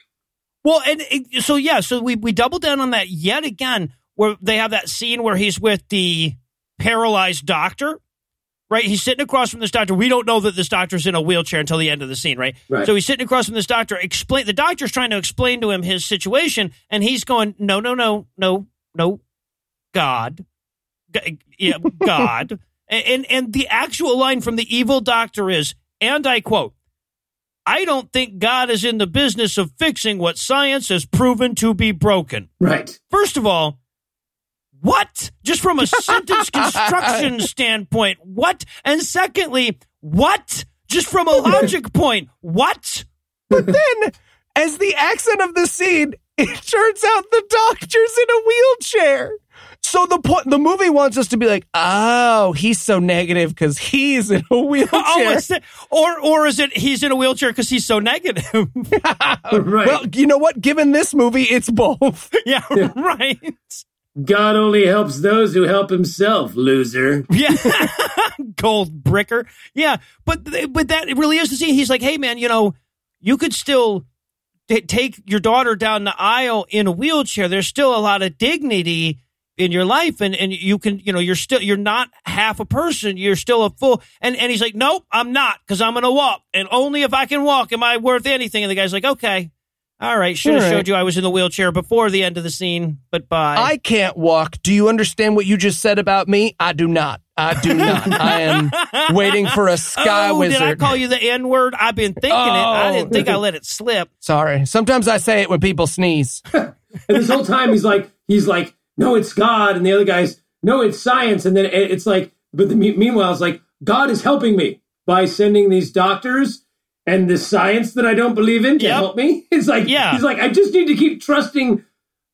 Well, and it- so yeah, so we we double down on that yet again, where they have that scene where he's with the paralyzed doctor, right? He's sitting across from this doctor. We don't know that this doctor's in a wheelchair until the end of the scene, right? Right. So he's sitting across from this doctor. Explain the doctor's trying to explain to him his situation, and he's going, "No, no, no, no, no, God, G- yeah, (laughs) God." And, and and the actual line from the evil doctor is, and I quote. I don't think God is in the business of fixing what science has proven to be broken. Right. First of all, what? Just from a (laughs) sentence construction standpoint, what? And secondly, what? Just from a logic point, what? But then, as the accent of the scene, it turns out the doctor's in a wheelchair. So the point, the movie wants us to be like, oh, he's so negative because he's in a wheelchair. (laughs) Oh, is it, or or is it he's in a wheelchair because he's so negative? (laughs) Right. well, you know what? Given this movie, it's both. yeah, right. God only helps those who help himself, loser. Yeah, (laughs) gold bricker. Yeah, but but that it really is the scene. He's like, hey man, you know, you could still t- take your daughter down the aisle in a wheelchair. There's still a lot of dignity in your life and, and you can, you know, you're still, you're not half a person. You're still a full. And, and he's like, nope, I'm not because I'm to walk. And only if I can walk am I worth anything. And the guy's like, okay, all right, should have All right. showed you I was in the wheelchair before the end of the scene, but bye. I can't walk. Do you understand what you just said about me? I do not. I do not. (laughs) I am waiting for a sky oh, wizard. did I call you the N word? I've been thinking it. I Oh. didn't think I oh. let it slip. Sorry. Sometimes I say it when people sneeze. (laughs) And this whole time he's like, he's like, no, it's God, and the other guy's, no, it's science, and then it's like, but the, me- meanwhile, it's like God is helping me by sending these doctors and the science that I don't believe in to Yep. help me. (laughs) It's like, Yeah. he's like, I just need to keep trusting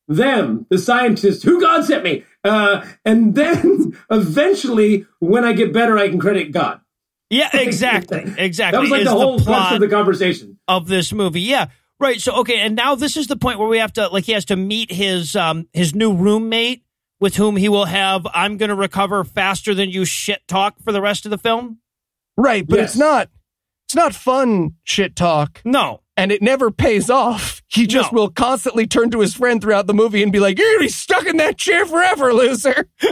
them, the scientists, who God sent me, uh, and then (laughs) eventually, when I get better, I can credit God. Yeah, exactly. Exactly. That was like Is the whole the plot of the conversation. of this movie. Yeah. Right. So okay, and now this is the point where we have to like he has to meet his um his new roommate with whom he will have I'm going to recover faster than you shit talk for the rest of the film. Right, but Yes. it's not it's not fun shit talk No. and it never pays off. He just No. will constantly turn to his friend throughout the movie and be like, "You're going to be stuck in that chair forever, loser." (laughs) (laughs)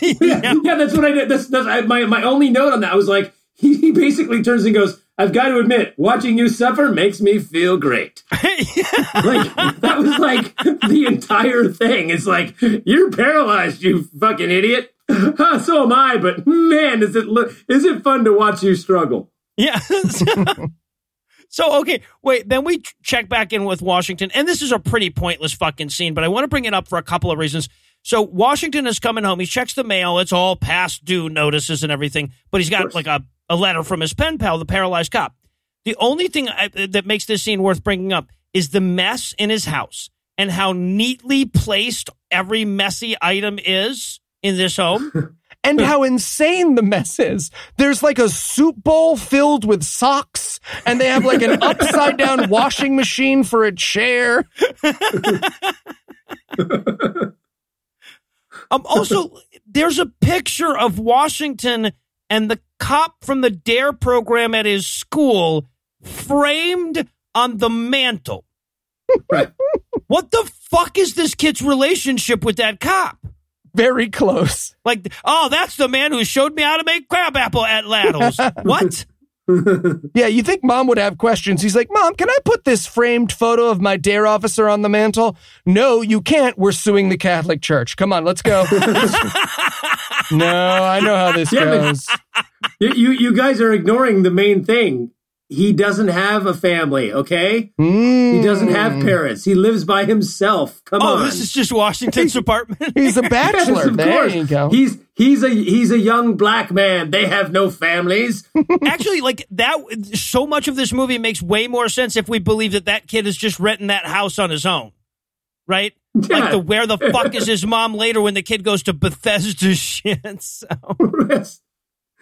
yeah, yeah, that's what I did. That's, that's I, my my only note on that was like he, he basically turns and goes, "I've got to admit, watching you suffer makes me feel great." (laughs) like that was like the entire thing. It's like you're paralyzed, you fucking idiot. Huh, so am I, but man, is it lo- is it fun to watch you struggle? Yeah. (laughs) so okay, wait. Then we check back in with Washington, and this is a pretty pointless fucking scene, but I want to bring it up for a couple of reasons. So Washington is coming home. He checks the mail. It's all past due notices and everything, but he's got like a, a letter from his pen pal, the paralyzed cop. The only thing I, that makes this scene worth bringing up is the mess in his house and how neatly placed every messy item is in this home. (laughs) and how insane the mess is. There's like a soup bowl filled with socks, and they have like an (laughs) upside down washing machine for a chair. (laughs) Um, also, there's a picture of Washington and the cop from the DARE program at his school framed on the mantle. Right. What the fuck is this kid's relationship with that cop? Very close. (laughs) Like, oh, that's the man who showed me how to make crabapple at Laddles. (laughs) what? (laughs) Yeah, you think mom would have questions. He's like, Mom, can I put this framed photo of my dare officer on the mantle? No, you can't. We're suing the Catholic Church. Come on, let's go. no, I know how this Yeah, goes. You, you you guys are ignoring the main thing. He doesn't have a family. Okay, he doesn't have hmm. parents. He lives by himself. Come Oh, on. this is just Washington's apartment. He's a (laughs) Yes, bachelor. of there course. you go. He's he's a he's a young black man. They have no families. (laughs) Actually, like that, so much of this movie makes way more sense if we believe that that kid is just renting that house on his own, right? Like the where the fuck is his (laughs) mom later when the kid goes to Bethesda shit. So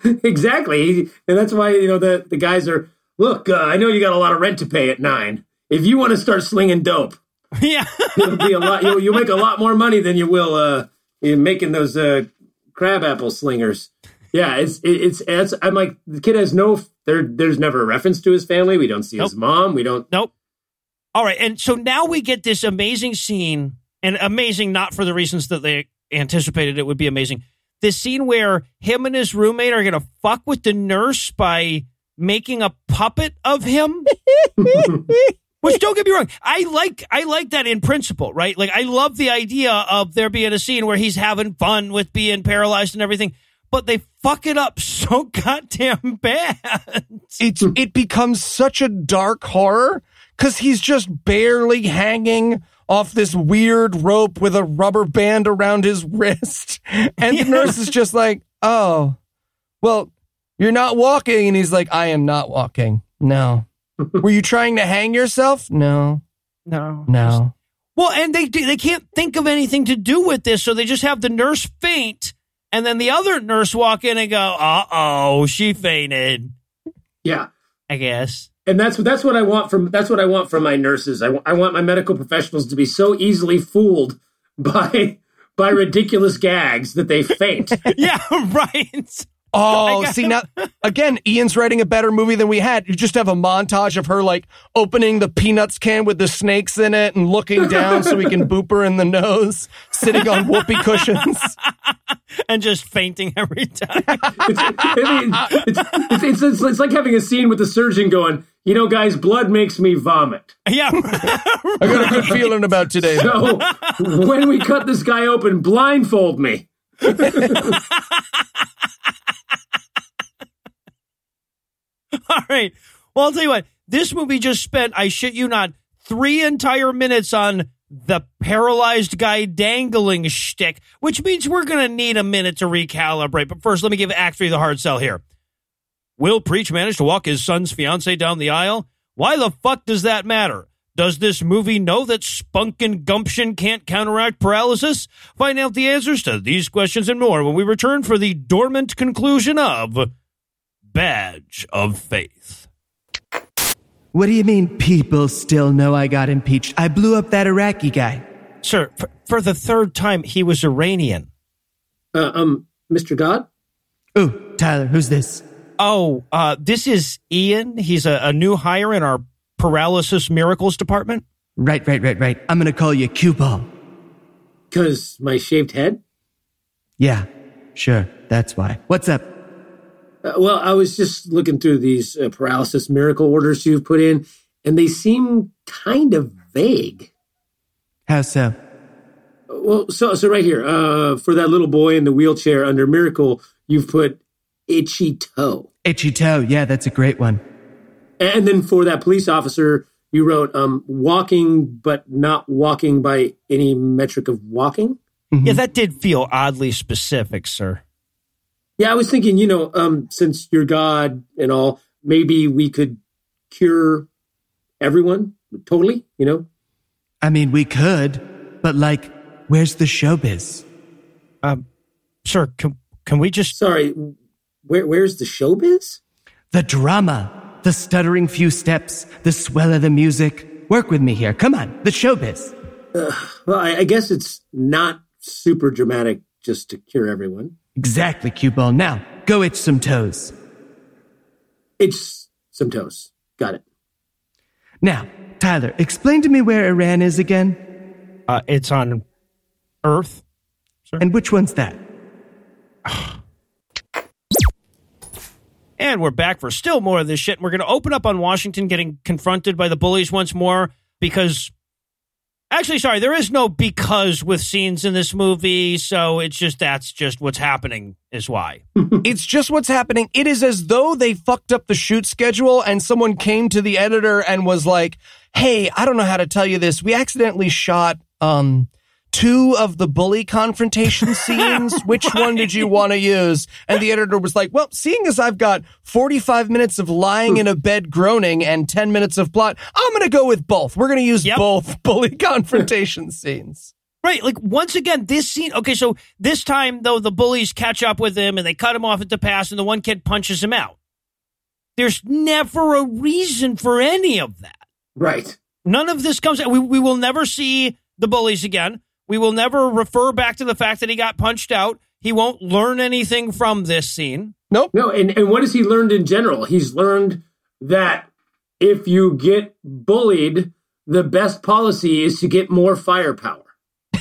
exactly, and that's why you know the the guys are. Look, uh, I know you got a lot of rent to pay at nine. If you want to start slinging dope, (laughs) yeah, it'll be a lot. You'll, you'll make a lot more money than you will uh, in making those uh, crab apple slingers. Yeah, it's it, it's it's. I'm like the kid has no. There, there's never a reference to his family. We don't see his mom. We don't. nope. All right, and so now we get this amazing scene, and amazing not for the reasons that they anticipated it would be amazing. This scene where him and his roommate are gonna fuck with the nurse by making a puppet of him. (laughs) Which don't get me wrong, I like I like that in principle, right? Like I love the idea of there being a scene where he's having fun with being paralyzed and everything, but they fuck it up (laughs) so goddamn bad. it's it becomes such a dark horror because he's just barely hanging off this weird rope with a rubber band around his wrist, (laughs) and the nurse is just like, "Oh, well, you're not walking," and he's like, "I am not walking. No, (laughs) were you trying to hang yourself? No, No, no." Well, and they they can't think of anything to do with this, so they just have the nurse faint, and then the other nurse walk in and go, "Uh oh, she fainted." Yeah, I guess. and that's what that's what I want from that's what I want from my nurses. I, I want my medical professionals to be so easily fooled (laughs) by by ridiculous gags that they faint. (laughs) yeah, right. Oh, see now again, Ian's writing a better movie than we had. You just have a montage of her like opening the peanuts can with the snakes in it and looking down so we can boop her in the nose, sitting on whoopee cushions. (laughs) and just fainting every time. It's, I mean, it's, it's, it's, it's, it's like having a scene with the surgeon going, you know, guys, blood makes me vomit. yeah. (laughs) I got a good feeling about today. So when we cut this guy open, blindfold me. (laughs) (laughs) All right. Well, I'll tell you what. This movie just spent, I shit you not, three entire minutes on the paralyzed guy dangling shtick, which means we're going to need a minute to recalibrate. But first, let me give Act 3 the hard sell here. Will Preach manage to walk his son's fiance down the aisle? Why the fuck does that matter? Does this movie know that spunk and gumption can't counteract paralysis? Find out the answers to these questions and more when we return for the dormant conclusion of Badge of Faith. What do you mean people still know I got impeached? I blew up that Iraqi guy. Sir, for, for the third time, he was Iranian. Uh, um, Mr. God? Oh, Tyler, who's this? Oh, uh, this is Ian. He's a, a new hire in our paralysis miracles department. Right, right, right, right. I'm gonna call you Cue Ball. Because my shaved head? Yeah, sure, that's why. What's up? Uh, well, I was just looking through these uh, paralysis miracle orders you've put in, and they seem kind of vague. How so? Well, so so right here, uh, for that little boy in the wheelchair under miracle, you've put itchy toe, Itchy toe, yeah, that's a great one. And then for that police officer, you wrote um, walking but not walking by any metric of walking. Yeah, that did feel oddly specific, sir. Yeah, I was thinking, you know, um, since you're God and all, maybe we could cure everyone totally. You know, I mean, we could, but like, where's the showbiz? Um, sir, can, can we just. sorry, where where's the showbiz? The drama, the stuttering few steps, the swell of the music. Work with me here. Come on, the showbiz. Well, I, I guess it's not super dramatic just to cure everyone. Exactly, Cue Ball. Now, go itch some toes. It's some toes. Got it. Now, Tyler, explain to me where Iran is again, Uh, it's on Earth. and which one's that? And we're back for still more of this shit. We're going to open up on Washington getting confronted by the bullies once more because. Actually, sorry, there is no because with scenes in this movie. So it's just that's just what's happening, is why. (laughs) It's just what's happening. It is as though they fucked up the shoot schedule and someone came to the editor and was like, "Hey, I don't know how to tell you this. We accidentally shot um two of the bully confrontation (laughs) scenes. Which one did you want to use?" And the editor was like, "Well, seeing as I've got 45 minutes of lying in a bed groaning and 10 minutes of plot, I'm going to go with both. We're going to use Yep. both (laughs) bully confrontation scenes." Right. Like once again, this scene. Okay, so this time though, the bullies catch up with him and they cut him off at the pass, and the one kid punches him out. There's never a reason for any of that. Right. None of this comes. We we will never see the bullies again. We will never refer back to the fact that he got punched out. He won't learn anything from this scene. Nope. No, and, and what has he learned in general? He's learned that if you get bullied, the best policy is to get more firepower. (laughs)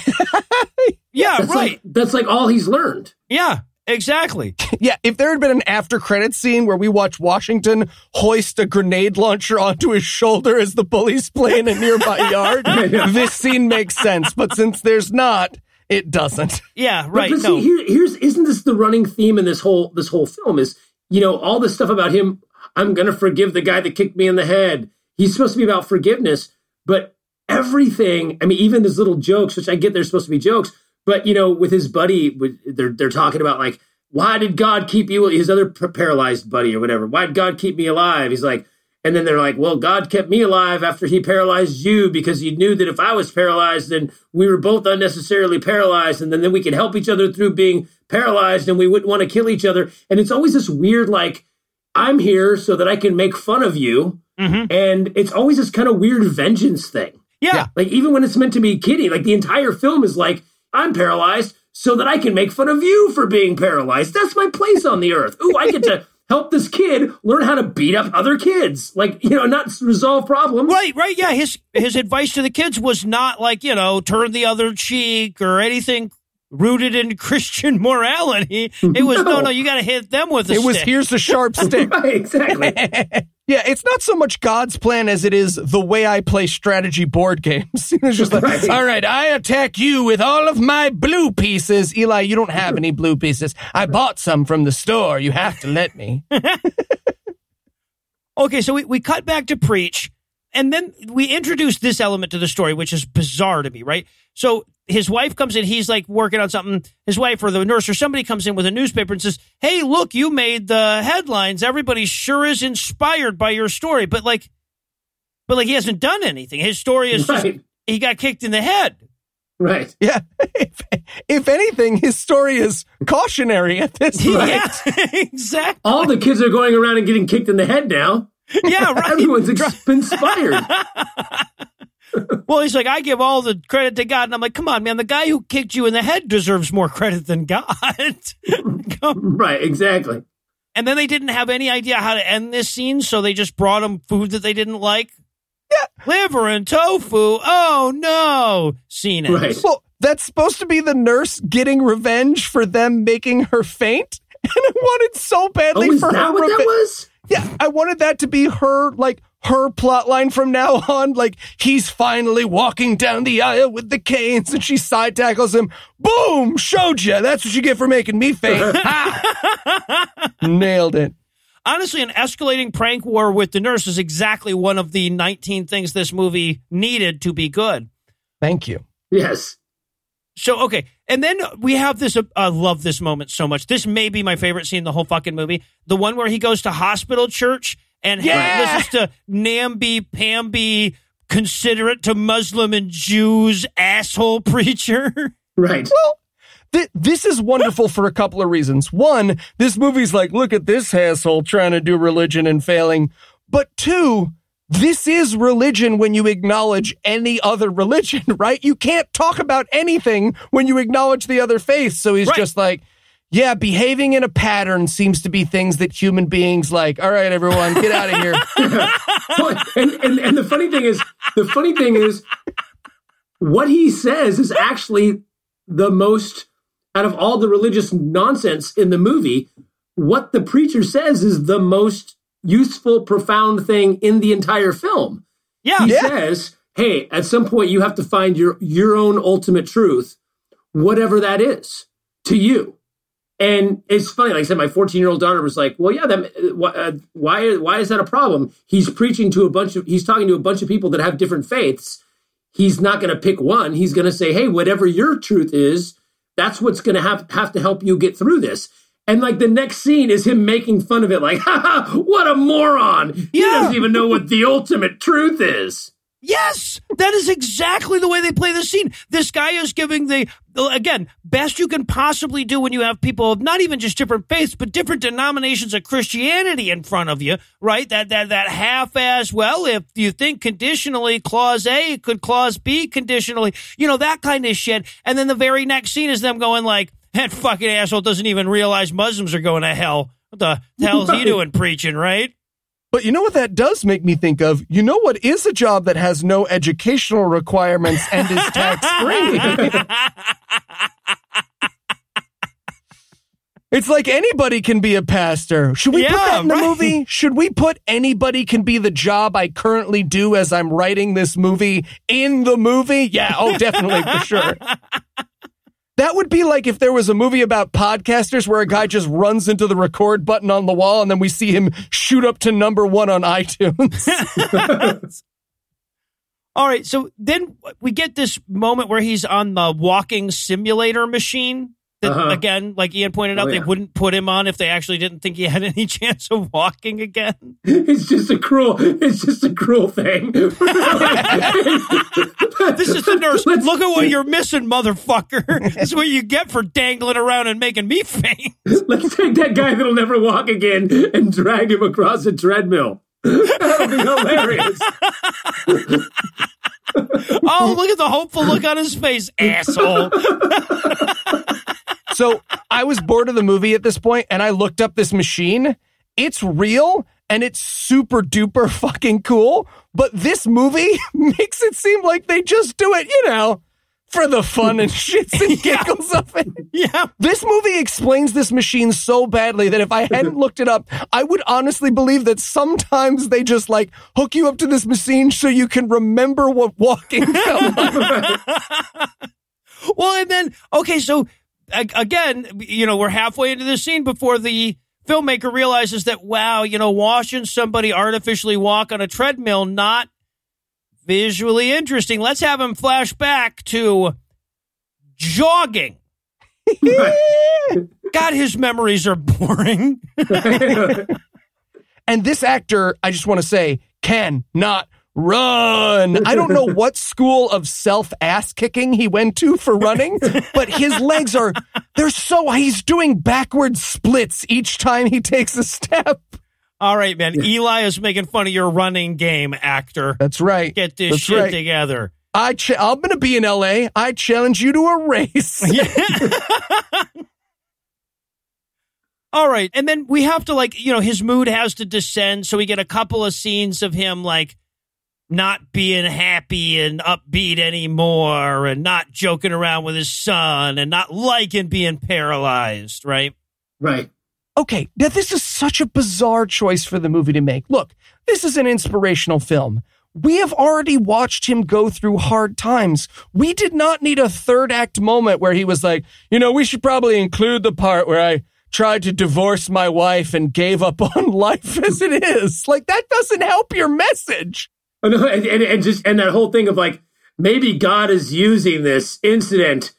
Yeah, That's right. like that's like all he's learned. yeah, exactly. (laughs) Yeah, if there had been an after credit scene where we watch Washington hoist a grenade launcher onto his shoulder as the bullies play in a nearby (laughs) yard, this scene makes sense. But since there's not, it doesn't. Yeah, But- right. But, no. see, here, here's isn't this the running theme in this whole this whole film? Is you know all this stuff about him. I'm gonna forgive the guy that kicked me in the head. He's supposed to be about forgiveness, but everything. I mean, even his little jokes, which I get they're supposed to be jokes, but you know, with his buddy, they're they're talking about like, why did God keep you? His other paralyzed buddy or whatever. Why did God keep me alive? He's like. And then they're like, well, God kept me alive after he paralyzed you because he knew that if I was paralyzed, then we were both unnecessarily paralyzed. And then, then we could help each other through being paralyzed and we wouldn't want to kill each other. And it's always this weird, like, I'm here so that I can make fun of you. Mm-hmm. And it's always this kind of weird vengeance thing. yeah. Like, even when it's meant to be kidding, like the entire film is like, I'm paralyzed. so that I can make fun of you for being paralyzed. That's my place on the earth. Ooh, I get to (laughs) help this kid learn how to beat up other kids. Like, you know, not resolve problems. Right, right. Yeah. His his advice to the kids was not like, you know, turn the other cheek or anything rooted in (laughs) Christian morality. It was no, no, No. you got to hit them with a It was stick. here's a sharp (laughs) stick. Right, exactly. Yeah, it's not so much God's plan as it is the way I play strategy board games. (laughs) it's just like, Right. all right, I attack you with all of my blue pieces. Eli, you don't have any blue pieces. I bought some from the store. You have to let me. (laughs) Okay, so we, we cut back to preach, and then we introduce this element to the story, which is bizarre to me, right? So his wife comes in, he's like working on something. His wife or the nurse or somebody comes in with a newspaper and says, Hey, look, you made the headlines. Everybody sure is inspired by your story. But like, but like he hasn't done anything. His story is just, Right. he got kicked in the head. Right. Yeah. (laughs) If, if anything, his story is cautionary at this (laughs) point. Yeah, (laughs) exactly. All the kids are going around and getting kicked in the head now. Yeah, right. Everyone's inspired. (laughs) Well, he's like, I give all the credit to God. And I'm like, come on, man. The guy who kicked you in the head deserves more credit than God. (laughs) Right, exactly. and then they didn't have any idea how to end this scene. So they just brought him food that they didn't like. Yeah. Liver and tofu. Oh, no. Scene ends. Right. Well, that's supposed to be the nurse getting revenge for them making her faint. (laughs) And I wanted so Oh, badly is for that her what that reve- was? Yeah, I wanted that to be her, like, her plot line from now (laughs) on. Like, he's finally walking down the aisle with the canes and she side tackles him. Boom! Showed you. That's what you get for making me faint. (laughs) Nailed it. Honestly, an escalating prank war with the nurse is exactly one of the 19 things this movie needed to be good. Thank you. Yes. So okay, and then we have this. uh, I love this moment so much. This may be my favorite scene in the whole fucking movie. The one where he goes to hospital church and Yeah! listens to namby pamby, considerate to Muslim and Jews, asshole (laughs) preacher. Right. Well, th- this is wonderful for a couple of reasons. One, this movie's like, look at this asshole trying to do religion and failing. But two, this is religion when you acknowledge any other religion, (laughs) right? You can't talk about anything when you acknowledge the other faith. So he's Right. just like, yeah, behaving in a pattern seems to be things that human beings like. All right, everyone, get out of here. (laughs) Well, and, and and the funny thing is, the funny thing is, what he says is actually the most out of all the religious nonsense in the movie. What the preacher says is the most useful, profound thing in the entire film. Yeah, He Yeah. says, "Hey, at some point, you have to find your your own ultimate truth, whatever that is, to you." And it's funny, like I said, my 14 year old daughter was like, "Well, yeah, that, uh, why why is that a problem? He's preaching to a bunch of he's talking to a bunch of people that have different faiths. He's not going to pick one. He's going to say, "Hey, whatever your truth is, that's what's going to have have to help you get through this." And like the next scene is him making fun of it, like, (laughs) "Ha ha, what a moron! He doesn't even know what the ultimate truth is." Yes, that is exactly the way they play the scene. This guy is giving the again best you can possibly do when you have people of not even just different faiths but different denominations of Christianity in front of you, right? That that that half as Well, if you think conditionally, clause A could clause B conditionally, you know that kind of shit. And then the very next scene is them going like, "That fucking asshole doesn't even realize Muslims are going to hell." What the hell is he doing preaching, right? But you know what that does make me think of? You know what is a job that has no educational requirements and is tax free? (laughs) It's like anybody can be a pastor. Should we put that in the right. movie? Should we put anybody can be the job I currently do as I'm writing this movie in the movie? Yeah, oh, definitely for sure. (laughs) That would be like if there was a movie about podcasters where a guy just runs into the record button on the wall and then we see him shoot up to number one on iTunes. (laughs) All right, so then we get this moment where he's on the walking simulator machine. That Uh-huh. again, like Ian pointed out, Oh, they wouldn't put him on if they actually didn't think he had (laughs) any chance of walking again. (laughs) It's just a cruel. It's just a cruel thing. (laughs) this is the nurse. Look at what you're missing, motherfucker. this is what you get for dangling around and making me faint. Let's take that guy that'll never walk again and drag him across a treadmill. That'll be hilarious. Oh, look at the hopeful look on his face, asshole. So I was bored of the movie at this point and I looked up this machine. It's real and it's super duper fucking cool. But this movie (laughs) makes it seem like they just do it, you know, for the fun and (laughs) shits and giggles of it. Yeah. This movie explains this machine so badly that if I hadn't (laughs) looked it up, I would honestly believe that sometimes they just like hook you up to this machine so you can remember what walking felt like. Well, and then okay, so again, you know, we're halfway into the scene before the filmmaker realizes that wow, you know, watching somebody artificially walk on a treadmill not visually interesting. Let's have him flash back to jogging. (laughs) God, his memories are boring. (laughs) And this actor, I just want to say, cannot run. I don't know (laughs) what school of self ass kicking he went to for running, but his legs are, they're so, he's doing backward splits each time he takes a step. All right, man. Eli is making fun of your running game, actor. That's right. Get this That's shit right. together. I ch- I'm going to be in LA. I challenge you to a race. (laughs) All right. And then we have to like, you know, his mood has to descend. So we get a couple of scenes of him like not being happy and upbeat anymore and not joking around with his son and not liking being paralyzed, right? right. Okay, now this is such a bizarre choice for the movie to make. Look, this is an inspirational film. We have already watched him go through hard times. We did not need a third act moment where he was like, you know, we should probably include the part where I tried to divorce my wife and gave up (laughs) on life as it is. Like, that doesn't help your message. Oh, no, and, and, and just and that whole thing of like maybe God is using this incident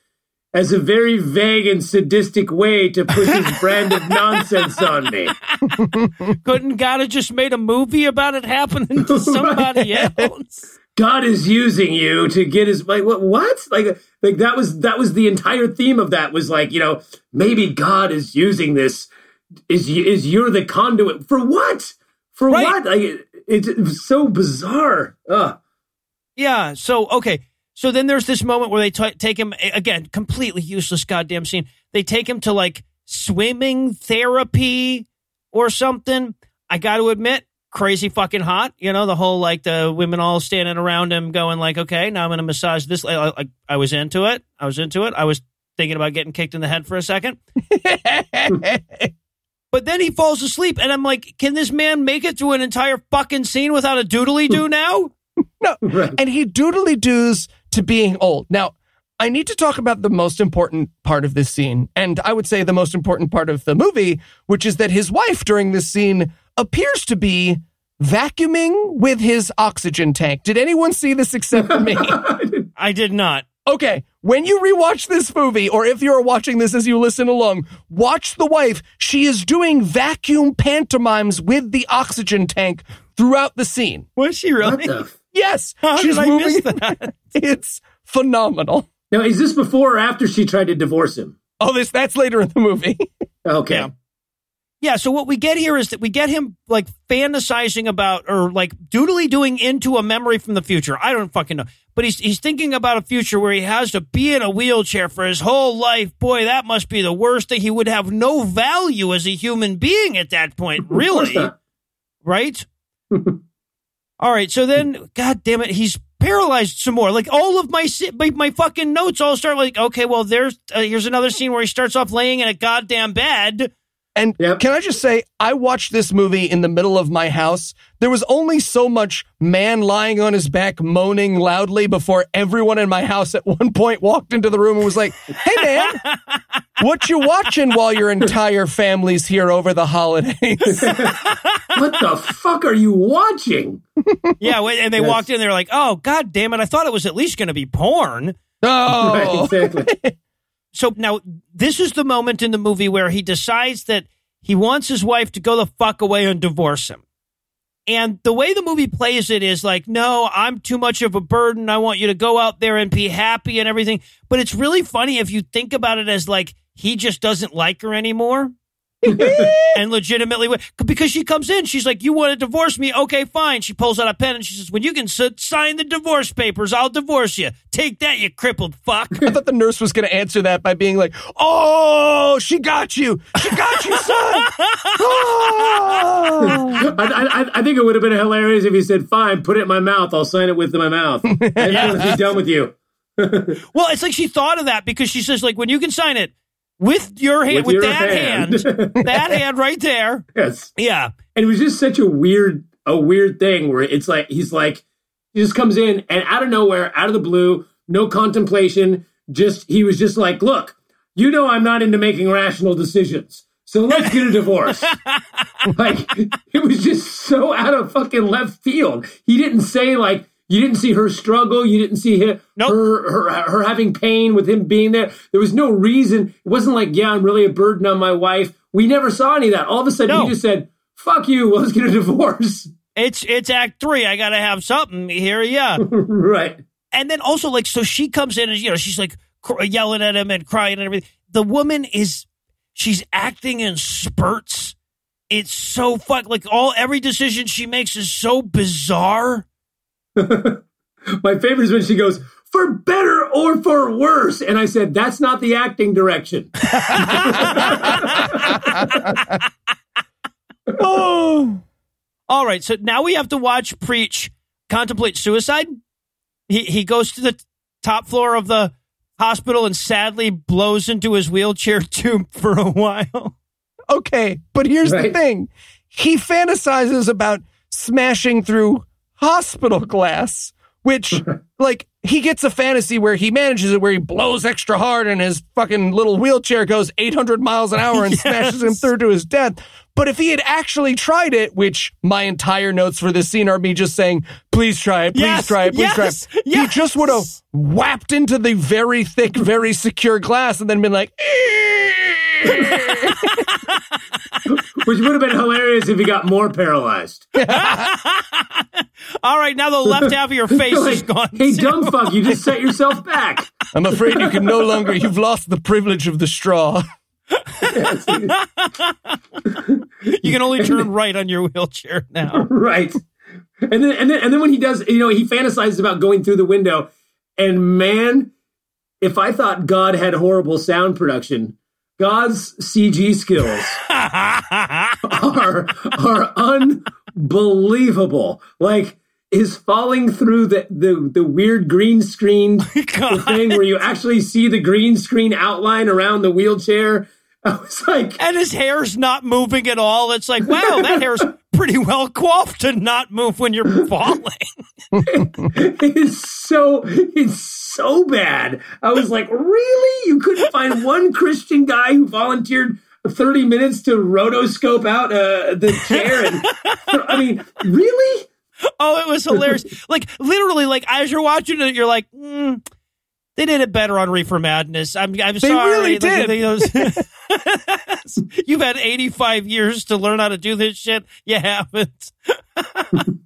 as a very vague and sadistic way to put his (laughs) brand of nonsense on me. (laughs) Couldn't God have just made a movie about it happening to (laughs) somebody else? God is using you to get his like what what like like that was that was the entire theme of that was like you know maybe God is using this is is you're the conduit for what for Right. what like it, it was so bizarre Ugh. Yeah. So okay. So then there's this moment where they t- take him again, completely useless goddamn scene. They take him to like swimming therapy or something. I got to admit, crazy fucking hot. You know, the whole like the women all standing around him, going like, "Okay, now I'm going to massage this." Like, I, I was into it. I was into it. I was thinking about getting kicked in the head for a second. (laughs) But then he falls asleep, and I'm like, "Can this man make it through an entire fucking scene without a doodly do (laughs) now?" No. Right. And he doodly doos to being old. Now, I need to talk about the most important part of this scene, and I would say the most important part of the movie, which is that his wife during this scene appears to be vacuuming with his oxygen tank. Did anyone see this except for (laughs) me? I did not. Okay, when you rewatch this movie, or if you're watching this as you listen along, watch the wife. She is doing vacuum pantomimes with the oxygen tank throughout the scene. Was she what really? the f- Yes, How she's did I moving. miss that? (laughs) It's phenomenal. now is this before or after she tried to divorce him Oh, this that's later in the movie. (laughs) okay Yeah. Yeah, so what we get here is that we get him like fantasizing about or like doodly doing into a memory from the future. I don't fucking know. But he's he's thinking about a future where he has to be in a wheelchair for his whole life. Boy, that must be the worst thing. He would have no value as a human being at that point, really. Right? (laughs) all right, so then god damn it, he's paralyzed some more. Like all of my my, my fucking notes all start like, okay, well there's uh, here's another scene where he starts off laying in a goddamn bed. And Yep. can I just say, I watched this movie in the middle of my house. There was only so much man lying on his back moaning loudly before everyone in my house at (laughs) one point walked into the room and was like, "Hey man, what you watching while your entire family's here over the holidays?" (laughs) what the fuck are you watching Yeah, and they Yes. walked in. They're like, "Oh, god damn it! I thought it was at least going to be porn." oh, (laughs) right exactly So now this is the moment in the movie where he decides that he wants his wife to go the fuck away and divorce him. And the way the movie plays it is like, no, I'm too much of a burden. I want you to go out there and be happy and everything. But it's really funny if you think about it as like he just doesn't like her anymore. (laughs) and legitimately because she comes in, she's like, "You want to divorce me? Okay, fine." She pulls out a pen and she says, "When you can s- sign the divorce papers, I'll divorce you. Take that, you crippled fuck." I thought the nurse was going to answer that by being like, "Oh, she got you. She got you, son." (laughs) Oh. I, I, I think it would have been hilarious if he said, "Fine, put it in my mouth. I'll sign it with my mouth. (laughs) And yeah. be done with you." well, it's like she thought of that because she says, like, when you can sign it with your hand, with, with your that hand, hand that hand right there. (laughs) Yes. Yeah. And it was just such a weird, a weird thing where it's like he's like he just comes in and out of nowhere, out of the blue, no contemplation, just he was just like, "Look, you know I'm not into making rational decisions." So let's get a (laughs) divorce. like it was just so out of fucking left field. He didn't say like you didn't see her struggle. You didn't see her, nope. her, her, her having pain with him being there. There was no reason. It wasn't like, yeah, I'm really a burden on my wife. We never saw any of that. All of a sudden, no. he just said, "Fuck you. (laughs) Let's get a divorce." It's it's Act Three. I got to have something here. Yeah, (laughs) right. And then also like, so she comes in and you know she's like cr- yelling at him and crying and everything. The woman is she's acting in spurts. It's so fuck like all every decision she makes is so bizarre. (laughs) My favorite is when she goes, for better or for worse. And I said, that's not the acting direction. (laughs) (laughs) oh. All right. So now we have to watch Preach contemplate suicide. He, he goes to the top floor of the hospital and sadly blows into his wheelchair tube for a while. Okay. But here's right? the thing he fantasizes about smashing through hospital glass, which, (laughs) like, he gets a fantasy where he manages it, where he blows extra hard and his fucking little wheelchair goes 800 miles an hour and (laughs) yes. smashes him through to his death. But if he had actually tried it, which my entire notes for this scene are me just saying, please try it, please yes, try it, please yes, try it. Yes. He just would have whapped into the very thick, very secure glass and then been like, (laughs) which would have been hilarious if he got more paralyzed. (laughs) All right, now the left half of your (laughs) face like, is gone. Hey, too. dumb fuck, you just set yourself back. (laughs) I'm afraid you can no longer, you've lost the privilege of the straw. you can only turn right on your wheelchair now. Right. And then, and then, and then when he does, you know, he fantasizes about going through the window. And man, if I thought God had horrible sound production, God's CG skills (laughs) are are unbelievable. Like is falling through the the, the weird green screen (laughs) thing where you actually see the green screen outline around the wheelchair. (laughs) I was like, and his hair's not moving at all. It's like, wow, that hair's pretty well coiffed to not move when you're falling. it's so it's so bad. I was like, really? You couldn't find one Christian guy who volunteered 30 minutes to rotoscope out uh, the chair? And (laughs) I mean, really? Oh, it was hilarious. like literally, like as you're watching it, you're like, mm, they did it better on Reefer Madness. I'm, I'm they sorry. Really like, did. (laughs) You've had 85 years to learn how to do this shit. You haven't. (laughs)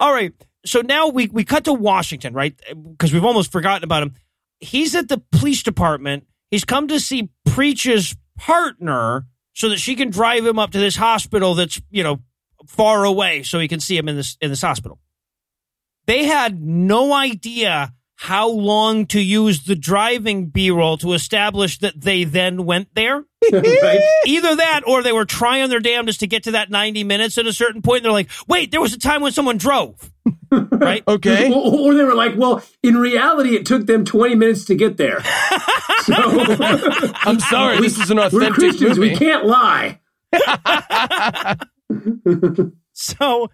All right. So now we, we cut to Washington, right? Because we've almost forgotten about him. He's at the police department. He's come to see Preach's partner so that she can drive him up to this hospital that's, you know, far away so he can see him in this in this hospital. They had no idea how long to use the driving B-roll to establish that they then went there. right? Either that or they were trying their damnedest to get to that 90 minutes at a certain point. And they're like, wait, there was a time when someone drove. (laughs) right? Okay. Or, or, they were like, well, in reality, it took them 20 minutes to get there. (laughs) So, I'm sorry, we, this is an authentic We're Christians. movie. We can't lie. (laughs) so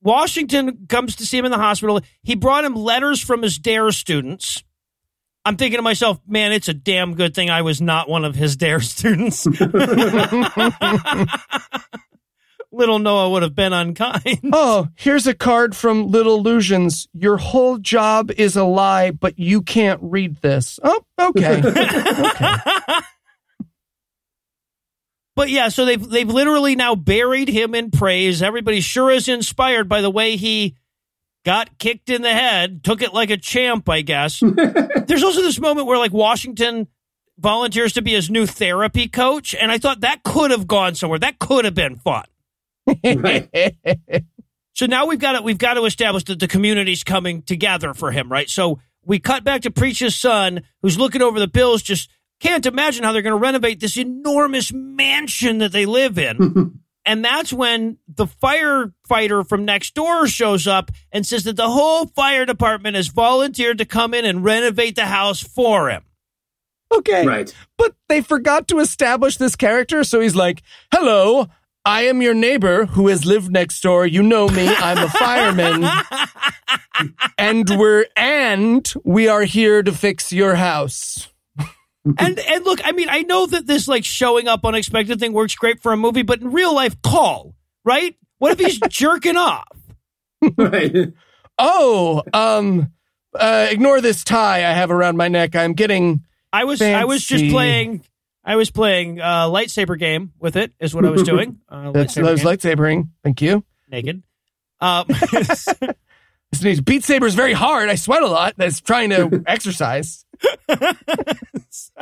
Washington comes to see him in the hospital. He brought him letters from his DARE students. I'm thinking to myself, man, it's a damn good thing I was not one of his DARE students. Little Noah would have been unkind. Oh, here's a card from Little Lugeons. Your whole job is a lie, but you can't read this. Oh, okay. (laughs) okay. But yeah, so they've they've literally now buried him in praise. Everybody sure is inspired by the way he got kicked in the head, took it like a champ, I guess. (laughs) There's also this moment where like Washington volunteers to be his new therapy coach, and I thought that could have gone somewhere. That could have been fun. Right. (laughs) So now we've got to we've got to establish that the community's coming together for him, right? So we cut back to Preach's son, who's looking over the bills, just can't imagine how they're going to renovate this enormous mansion that they live in. (laughs) and that's when the firefighter from next door shows up and says that the whole fire department has volunteered to come in and renovate the house for him. Okay. Right. But they forgot to establish this character, so he's like, Hello, I am your neighbor who has lived next door. You know me. I'm a (laughs) fireman. and we're and we are here to fix your house. (laughs) and and look, I mean, I know that this like showing up unexpected thing works great for a movie, but in real life, call right. What if he's (laughs) jerking off? Right. Oh, um uh ignore this tie I have around my neck. I'm getting I was I was just playing. I was playing uh, lightsaber game with it. Is what I was doing. (laughs) Uh, that's lightsaber those game, lightsabering. Thank you. naked. Um, (laughs) This means Beat Saber is very hard. I sweat a lot. That's trying to (laughs) exercise. so-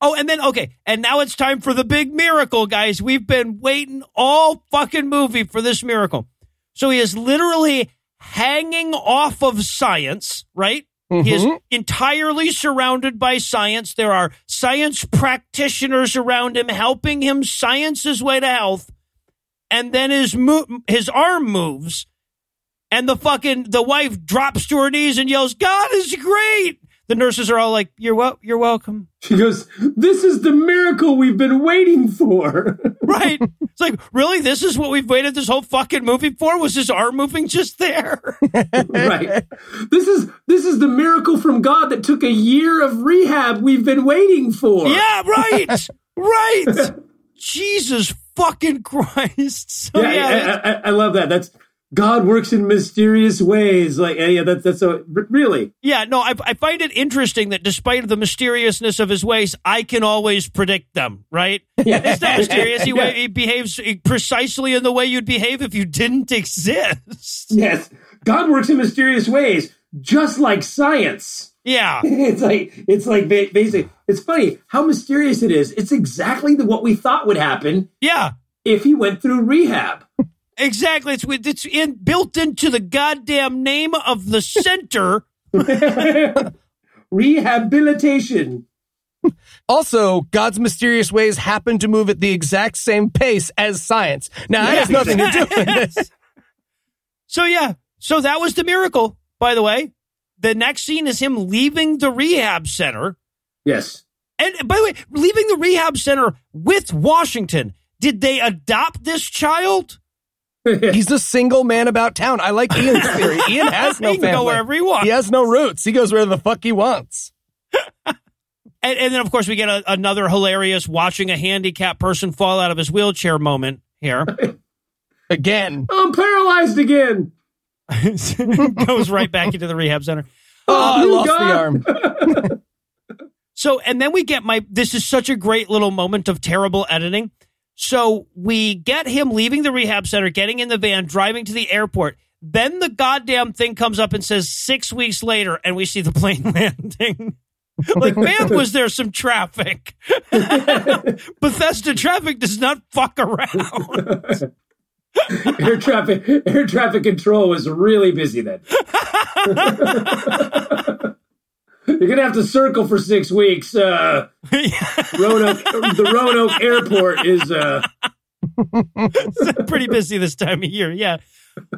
oh, and then okay, and now it's time for the big miracle, guys. We've been waiting all fucking movie for this miracle. So he is literally hanging off of science, right? He is Mhm. entirely surrounded by science. There are science practitioners around him helping him science his way to health. And then his mo- his arm moves, and the fucking the wife drops to her knees and yells, "God is great!" The nurses are all like, "You're wel- you're welcome." She goes, This is the miracle we've been waiting for. (laughs) Right? it's like, really? This is what we've waited this whole fucking movie for? Was his arm moving just there? (laughs) right. This is this is the miracle from God that took a year of rehab we've been waiting for. yeah, right, (laughs) right. Jesus fucking Christ! So Yeah, yeah, I- I, I, I love that. That's God works in mysterious ways. Like, yeah, yeah that's r- really. Yeah, no, I, I find it interesting that despite the mysteriousness of his ways, I can always predict them, right? (laughs) It's not mysterious. He, (laughs) Yeah. he behaves precisely in the way you'd behave if you didn't exist. Yes, God works in mysterious ways, just like science. Yeah. (laughs) It's like it's like ba- basically. It's funny how mysterious it is. It's exactly the, what we thought would happen Yeah. if he went through rehab. Exactly. It's with- it's in built into the goddamn name of the center. (laughs) Rehabilitation. Also, God's mysterious ways happen to move at the exact same pace as science. Now, that has nothing to do with this. So yeah. So that was the miracle, by the way. The next scene is him leaving the rehab center. Yes. And by the way, leaving the rehab center with Washington. Did they adopt this child? (laughs) He's a single man about town. I like Ian's theory. (laughs) Ian has no He can go wherever he wants. He has no roots. He goes where the fuck he wants. (laughs) And, and then, of course, we get a, another hilarious watching a handicapped person fall out of his wheelchair moment here. Again. I'm paralyzed again. Goes right back into the rehab center. Oh, I uh, lost God. the arm. So, and then we get my, this is such a great little moment of terrible editing. So we get him leaving the rehab center, getting in the van, driving to the airport. Then the goddamn thing comes up and says six weeks later, and we see the plane (laughs) landing. like, man, was there some traffic? (laughs) Bethesda traffic does not fuck around. (laughs) air traffic air traffic control was really busy then. You're gonna have to circle for six weeks. Uh, (laughs) Roanoke, the Roanoke Airport is. Uh, (laughs) pretty busy this time of year. Yeah.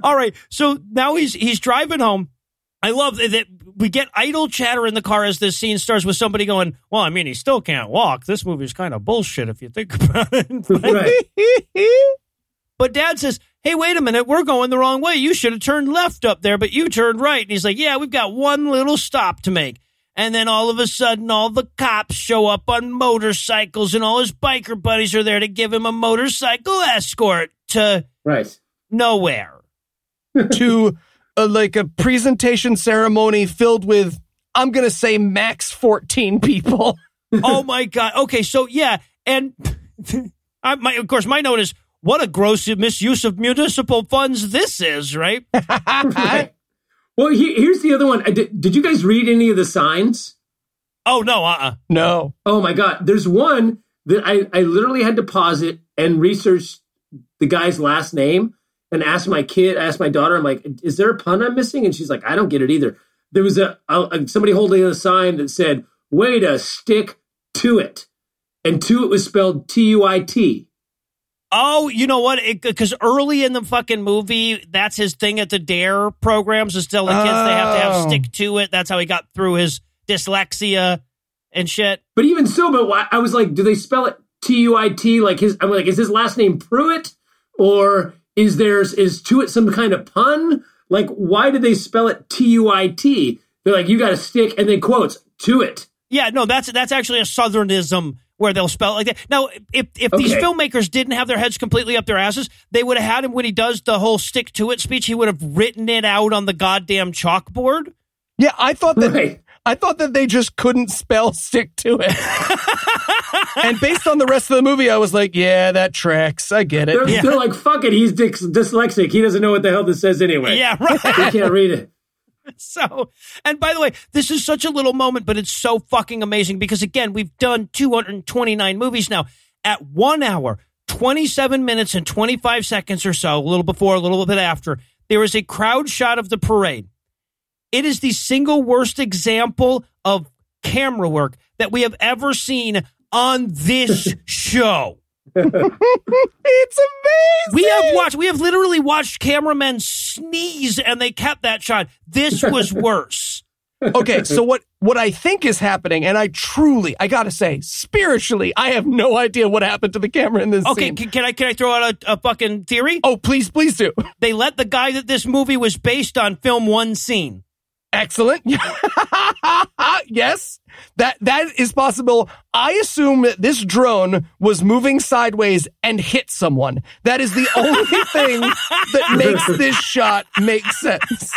All right. So now he's he's driving home. I love that- we get idle chatter in the car as this scene starts with somebody going, "Well, I mean, he still can't walk. This movie's kind of bullshit if you think (laughs) about it." Right. but Dad says, "Hey, wait a minute. We're going the wrong way. You should have turned left up there, but you turned right." And he's like, "Yeah, we've got one little stop to make." And then all of a sudden, all the cops show up on motorcycles, and all his biker buddies are there to give him a motorcycle escort to Right. nowhere. (laughs) to uh, like a presentation ceremony filled with, I'm going to say max 14 people. (laughs) oh my god. Okay, so yeah, and (laughs) I, my, of course, my note is what a gross misuse of municipal funds this is, right? right. Well, he, here's the other one. I Did, did you guys read any of the signs? Oh no, uh, uh No. Oh my god, there's one that I I literally had to pause it and research the guy's last name and ask my kid, ask my daughter, I'm like, is there a pun I'm missing? And she's like, I don't get it either. There was a, a somebody holding a sign that said, "Way to stick to it," and to it was spelled T U I T. Oh, you know what? Because early in the fucking movie, that's his thing at the Dare programs is telling kids they have to have Oh. stick to it. That's how he got through his dyslexia and shit. But even so, but why, I was like, do they spell it T U I T? Like his, I'm like, is his last name Pruitt, or is there's is to it some kind of pun? Like, why did they spell it T U I T? They're like, you got to stick, and then quotes to it. Yeah, no, that's that's actually a southernism where they'll spell it like that. Now, if if these filmmakers didn't have their heads completely up their asses, they would have had him when he does the whole stick to it speech. He would have written it out on the goddamn chalkboard. Yeah, I thought that Right. I thought that they just couldn't spell (laughs) stick to it. (laughs) and based on the rest of the movie, I was like, yeah, that tracks. I get They're, it. Yeah. they're like, fuck it, he's dys- dyslexic. He doesn't know what the hell this says anyway. Yeah, right. he can't read it. (laughs) So, and by the way, this is such a little moment, but it's so fucking amazing because again, we've done 229 movies now at one hour, 27 minutes and 25 seconds or so, a little before, a little bit after. There is a crowd shot of the parade. It is the single worst example of camera work that we have ever seen on this (laughs) show. It's amazing. We have watched, we have literally watched cameramen sneeze and they kept that shot. This was (laughs) worse. okay, so what what I think is happening, and I truly, I gotta say, spiritually, I have no idea what happened to the camera in this Okay, scene. can, can I can I throw out a, a fucking theory? oh, please, please do. They let the guy that this movie was based on film one scene. Excellent. (laughs) yes, that that is possible. I assume that this drone was moving sideways and hit someone. That is the only (laughs) thing that makes this shot make sense.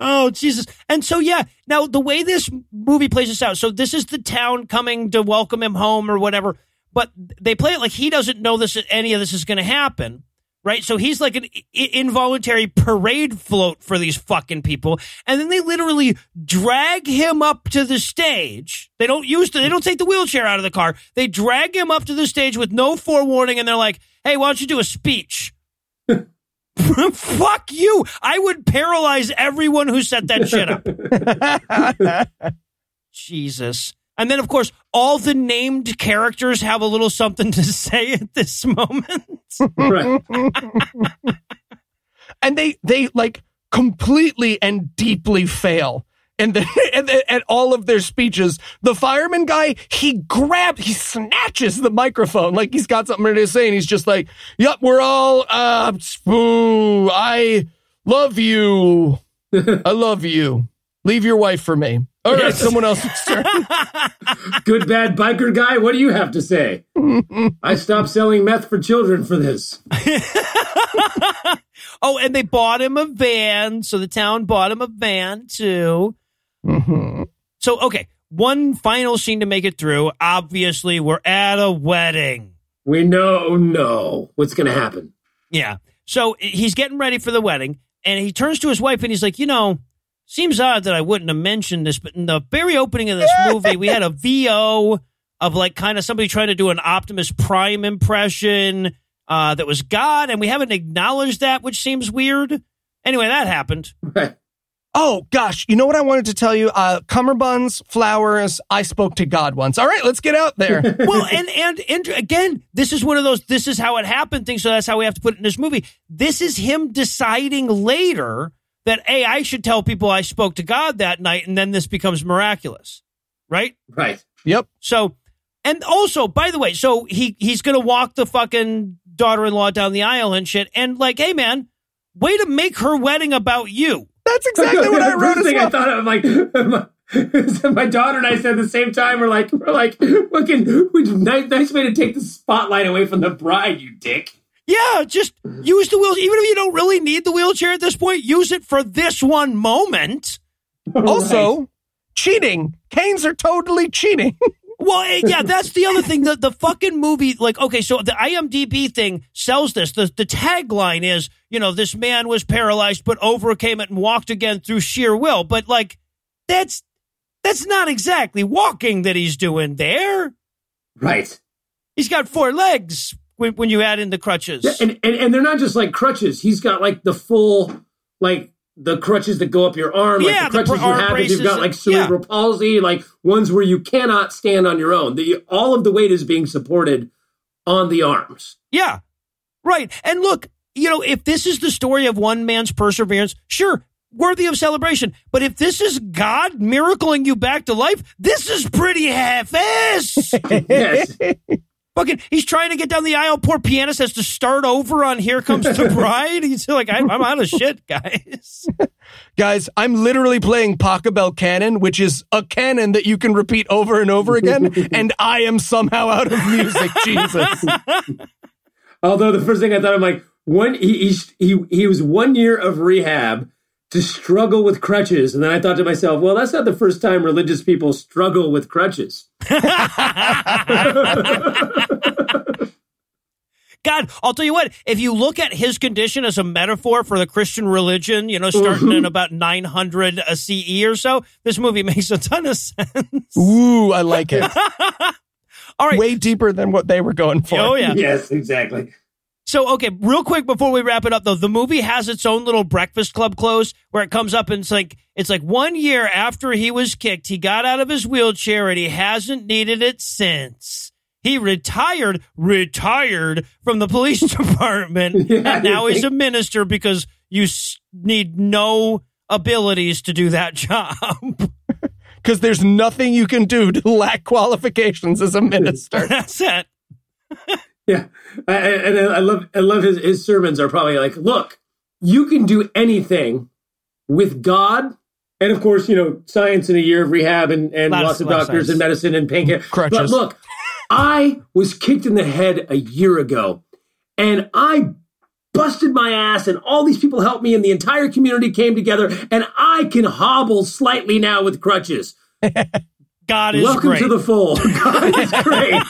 Oh Jesus! And so yeah, now the way this movie plays this out. So this is the town coming to welcome him home or whatever. But they play it like he doesn't know this. Any of this is going to happen, right? So he's like an involuntary parade float for these fucking people, and then they literally drag him up to the stage. They don't use the, they don't take the wheelchair out of the car. They drag him up to the stage with no forewarning, and they're like, "Hey, why don't you do a speech?" (laughs) Fuck you! I would paralyze everyone who set that shit up. (laughs) Jesus. And then, of course, all the named characters have a little something to (laughs) say at this moment. Right. (laughs) and they they like completely and deeply fail and the, (laughs) and the, at all of their speeches the fireman guy he grabs he snatches the microphone like he's got something to say and he's just like yep we're all uh ooh, i love you i love you leave your wife for me all right Yes. someone else's turn (laughs) Good bad biker guy, what do you have to say? (laughs) I stopped selling meth for children for this. (laughs) oh, and they bought him a van. So the town bought him a van too. Mhm. So, okay, one final scene to make it through. Obviously, we're at a wedding. We know no what's going to happen. Yeah. So he's getting ready for the wedding, and he turns to his wife and he's like, You know, seems odd that I wouldn't have mentioned this, but in the very opening of this movie, we had a (laughs) VO of like kind of somebody trying to do an Optimus Prime impression uh, that was God, and we haven't acknowledged that, which seems weird. Anyway, that happened. Right. Oh gosh, you know what I wanted to tell you? Uh, cummerbunds, flowers. I spoke to God once. All right, let's get out there. (laughs) well, and, and and again, this is one of those. This is how it happened things. So that's how we have to put it in this movie. This is him deciding later that hey, I should tell people I spoke to God that night, and then this becomes miraculous, right? Right. yep. So, and also, by the way, so he he's gonna walk the fucking daughter-in-law down the aisle and shit, and like, hey man, way to make her wedding about you. That's exactly what I (laughs) The wrote first as thing well. I thought of, like, my, (laughs) my daughter and I said at the same time, we're like, we're like, fucking, we, nice, nice way to take the spotlight away from the bride, you dick. Yeah, just use the wheels. Even if you don't really need the wheelchair at this point, use it for this one moment. (laughs) Also, cheating. Canes are totally cheating. (laughs) Well, eh, yeah, that's the other thing. The the fucking movie, like, okay, so the IMDb thing sells this. The the tagline is, you know, this man was paralyzed but overcame it and walked again through sheer will. But like, that's that's not exactly walking that he's doing there. Right. He's got four legs when, when you add in the crutches. Yeah, and, and and they're not just like crutches. He's got like the full like the crutches that go up your arm, like Yeah, the the crutches arm you have if braces you've got like cerebral palsy, like ones where you cannot stand on your own. The, all of the weight is being supported on the arms. Yeah. Right. And look, you know, if this is the story of one man's perseverance, sure, worthy of celebration. But if this is God miracling you back to life, this is pretty (laughs) half-ass. Yes. Fucking, he's trying to get down the aisle. Poor pianist has to start over on "Here Comes the (laughs) Bride." He's like, I, "I'm out of shit, guys." (laughs) Guys, I'm literally playing Pachelbel Canon, which is a canon that you can repeat over and over again, (laughs) and I am somehow out of music. Jesus. Although the first thing I thought, I'm like, one he, he he he was one year of rehab to struggle with crutches, and then I thought to myself, well, that's not the first time religious people struggle with crutches. (laughs) God, I'll tell you what, if you look at his condition as a metaphor for the Christian religion, you know, starting mm-hmm. in about 900 CE or so, this movie (laughs) makes a ton of sense. Ooh, I like it. (laughs) All right. Way deeper than what they were going for. Oh, yeah. Yes, exactly. So, okay, real quick before we wrap it up, though, the movie has its own little Breakfast Club close where it comes up and it's like, it's like one year after he was kicked, he got out of his wheelchair and he hasn't needed it since. He retired, retired from the police (laughs) department, (laughs) Yeah, and now he's a minister because you s- need no abilities to do that (laughs) job. Because there's nothing you can do to lack qualifications as a minister. That's it. Yeah, I, I- and I love I love his his sermons are probably like, look, you can do anything with God, and of course, you know, science in a year of rehab and, and Lot of- lots of lot of doctors science. and medicine and painkiller. Mm-hmm. But Crutches. look, I was kicked in the head a year ago, and I busted my ass, and all these people helped me, and the entire community came together, and I can hobble slightly now with crutches. (laughs) God is Welcome great. to the fold. (laughs) God is great.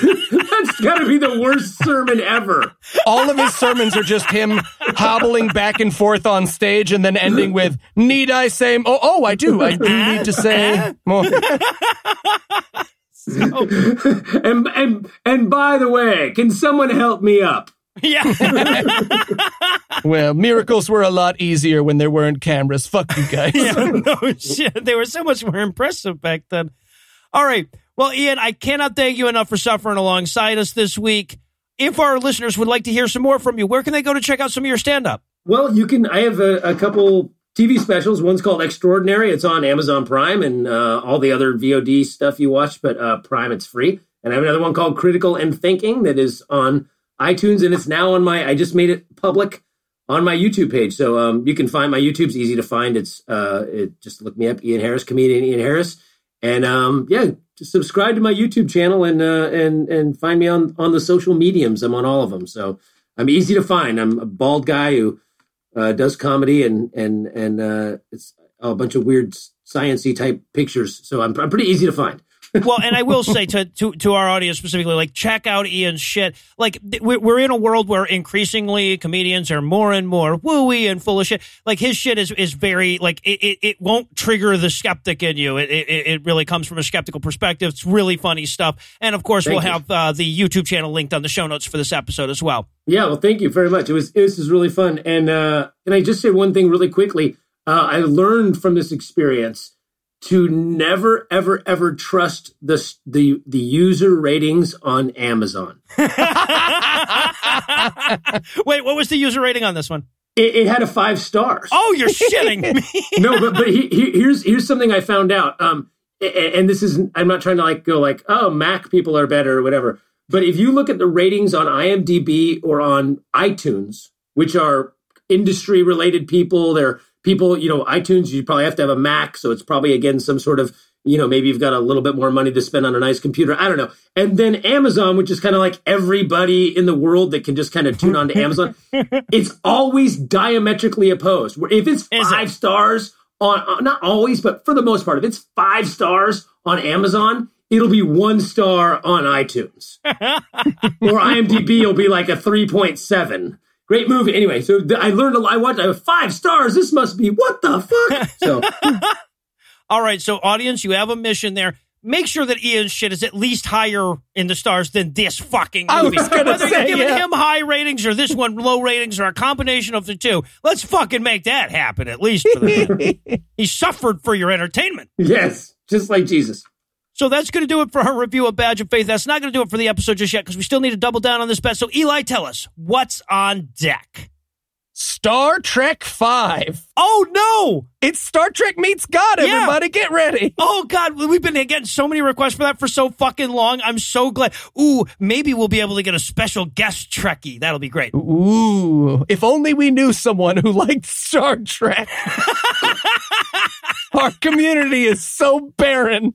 (laughs) That's got to be the worst sermon ever. All of his sermons are just him hobbling back and forth on stage and then ending with, Need I say, oh, oh, I do. I do need to say more. (laughs) and and and by the way, can someone help me up? Yeah. (laughs) Well, miracles were a lot easier when there weren't cameras. Fuck you guys. (laughs) yeah, no shit. They were so much more impressive back then. All right. Well, Ian, I cannot thank you enough for suffering alongside us this week. If our listeners would like to hear some more from you, where can they go to check out some of your stand up? Well, you can. I have a, a couple TV specials. One's called Extraordinary. It's on Amazon Prime and uh, all the other VOD stuff you watch, but uh, Prime it's free. And I have another one called Critical and Thinking that is on iTunes and it's now on my. I just made it public on my YouTube page, so um, you can find my YouTube's easy to find. It's uh, it, just look me up, Ian Harris, comedian Ian Harris, and um, yeah, just subscribe to my YouTube channel and uh, and and find me on on the social mediums. I'm on all of them, so I'm easy to find. I'm a bald guy who uh, does comedy and and and uh, it's a bunch of weird sciency type pictures. So I'm, I'm pretty easy to find. Well, and I will say to, to to our audience specifically, like check out Ian's shit. Like we're we're in a world where increasingly comedians are more and more wooey and full of shit. Like his shit is is very like it it, it won't trigger the skeptic in you. It, it it really comes from a skeptical perspective. It's really funny stuff. And of course, Thank we'll you. have uh, the YouTube channel linked on the show notes for this episode as well. Yeah, well, thank you very much. It was this is really fun, and uh, and I just say one thing really quickly. Uh, I learned from this experience to never, ever, ever trust the the the user ratings on Amazon. (laughs) Wait, what was the user rating on this one? It, it had a five stars. Oh, you're shitting me. (laughs) no, but but he, he, here's here's something I found out. Um, and this is I'm not trying to like go like oh Mac people are better or whatever. But if you look at the ratings on IMDb or on iTunes, which are industry related people, they're people you know iTunes. You probably have to have a Mac, so it's probably again some sort of you know maybe you've got a little bit more money to spend on a nice computer. I don't know. And then Amazon, which is kind of like everybody in the world that can just kind of tune on to Amazon. (laughs) it's always diametrically opposed. Where if it's Is it? five stars on uh, not always, but for the most part, if it's five stars on Amazon, it'll be one star on iTunes. (laughs) or IMDb will be like a three point seven. Great movie. Anyway, so th- I learned a lot. I watched. I have five stars. This must be what the fuck. So (laughs) All right, so audience, you have a mission there. Make sure that Ian's shit is at least higher in the stars than this fucking I movie. was gonna Whether say, you're giving yeah. him high ratings or this one low ratings or a combination of the two, let's fucking make that happen at least for the (laughs) He suffered for your entertainment. Yes, just like Jesus. So that's going to do it for our review of Badge of Faith. That's not going to do it for the episode just yet because we still need to double down on this bet. So, Eli, tell us what's on deck. Star Trek Five. Oh, no. It's Star Trek meets God. Yeah. Everybody, get ready. Oh, God. We've been getting so many requests for that for so fucking long. I'm so glad. Ooh, maybe we'll be able to get a special guest Trekkie. That'll be great. Ooh, if only we knew someone who liked Star Trek. (laughs) Our community is so barren.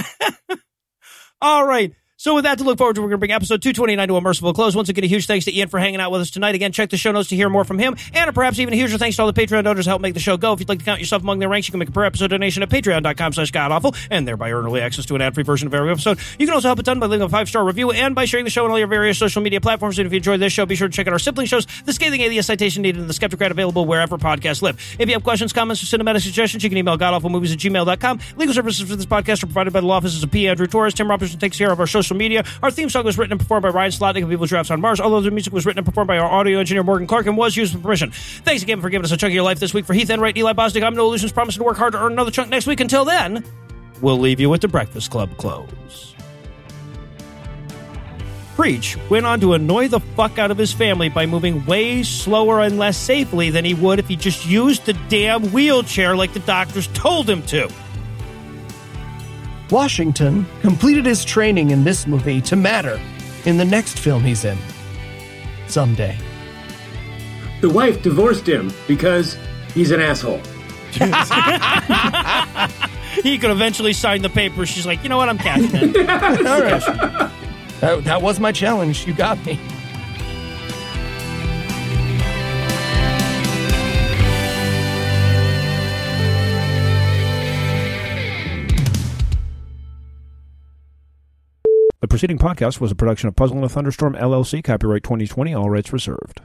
(laughs) All right. So with that to look forward to, we're going to bring episode 229 to a merciful close. Once again, a huge thanks to Ian for hanging out with us tonight. Again, check the show notes to hear more from him. And perhaps even a huge thanks to all the Patreon donors who help make the show go. If you'd like to count yourself among their ranks, you can make a per episode donation at patreon.com slash godawful and thereby earn early access to an ad-free version of every episode. You can also help a ton by leaving a five-star review and by sharing the show on all your various social media platforms. And if you enjoyed this show, be sure to check out our sibling shows, The Scathing Atheist Citation Needed and The Skeptocrat available wherever podcasts live. If you have questions, comments, or cinematic suggestions, you can email godawfulmovies at gmail.com. Legal services for this podcast are provided by the law offices of P. Andrew Torres. Tim Robertson takes care of our social media. Our theme song was written and performed by Ryan Slotnick of People Drafts on Mars. All the music was written and performed by our audio engineer Morgan Clark and was used with permission. Thanks again for giving us a chunk of your life this week. For Heath Enright, Eli Bosnick, I'm Noah Lugeons, promising to work hard to earn another chunk next week. Until then, we'll leave you with the Breakfast Club close. Preach went on to annoy the fuck out of his family by moving way slower and less safely than he would if he just used the damn wheelchair like the doctors told him to. Washington completed his training in this movie to matter in the next film he's in. Someday. The wife divorced him because he's an asshole. (laughs) He could eventually sign the papers. She's like, you know what? I'm cashing in. (laughs) All right. That, that was my challenge. You got me. The preceding podcast was a production of Puzzle in a Thunderstorm LLC, copyright 2020, all rights reserved.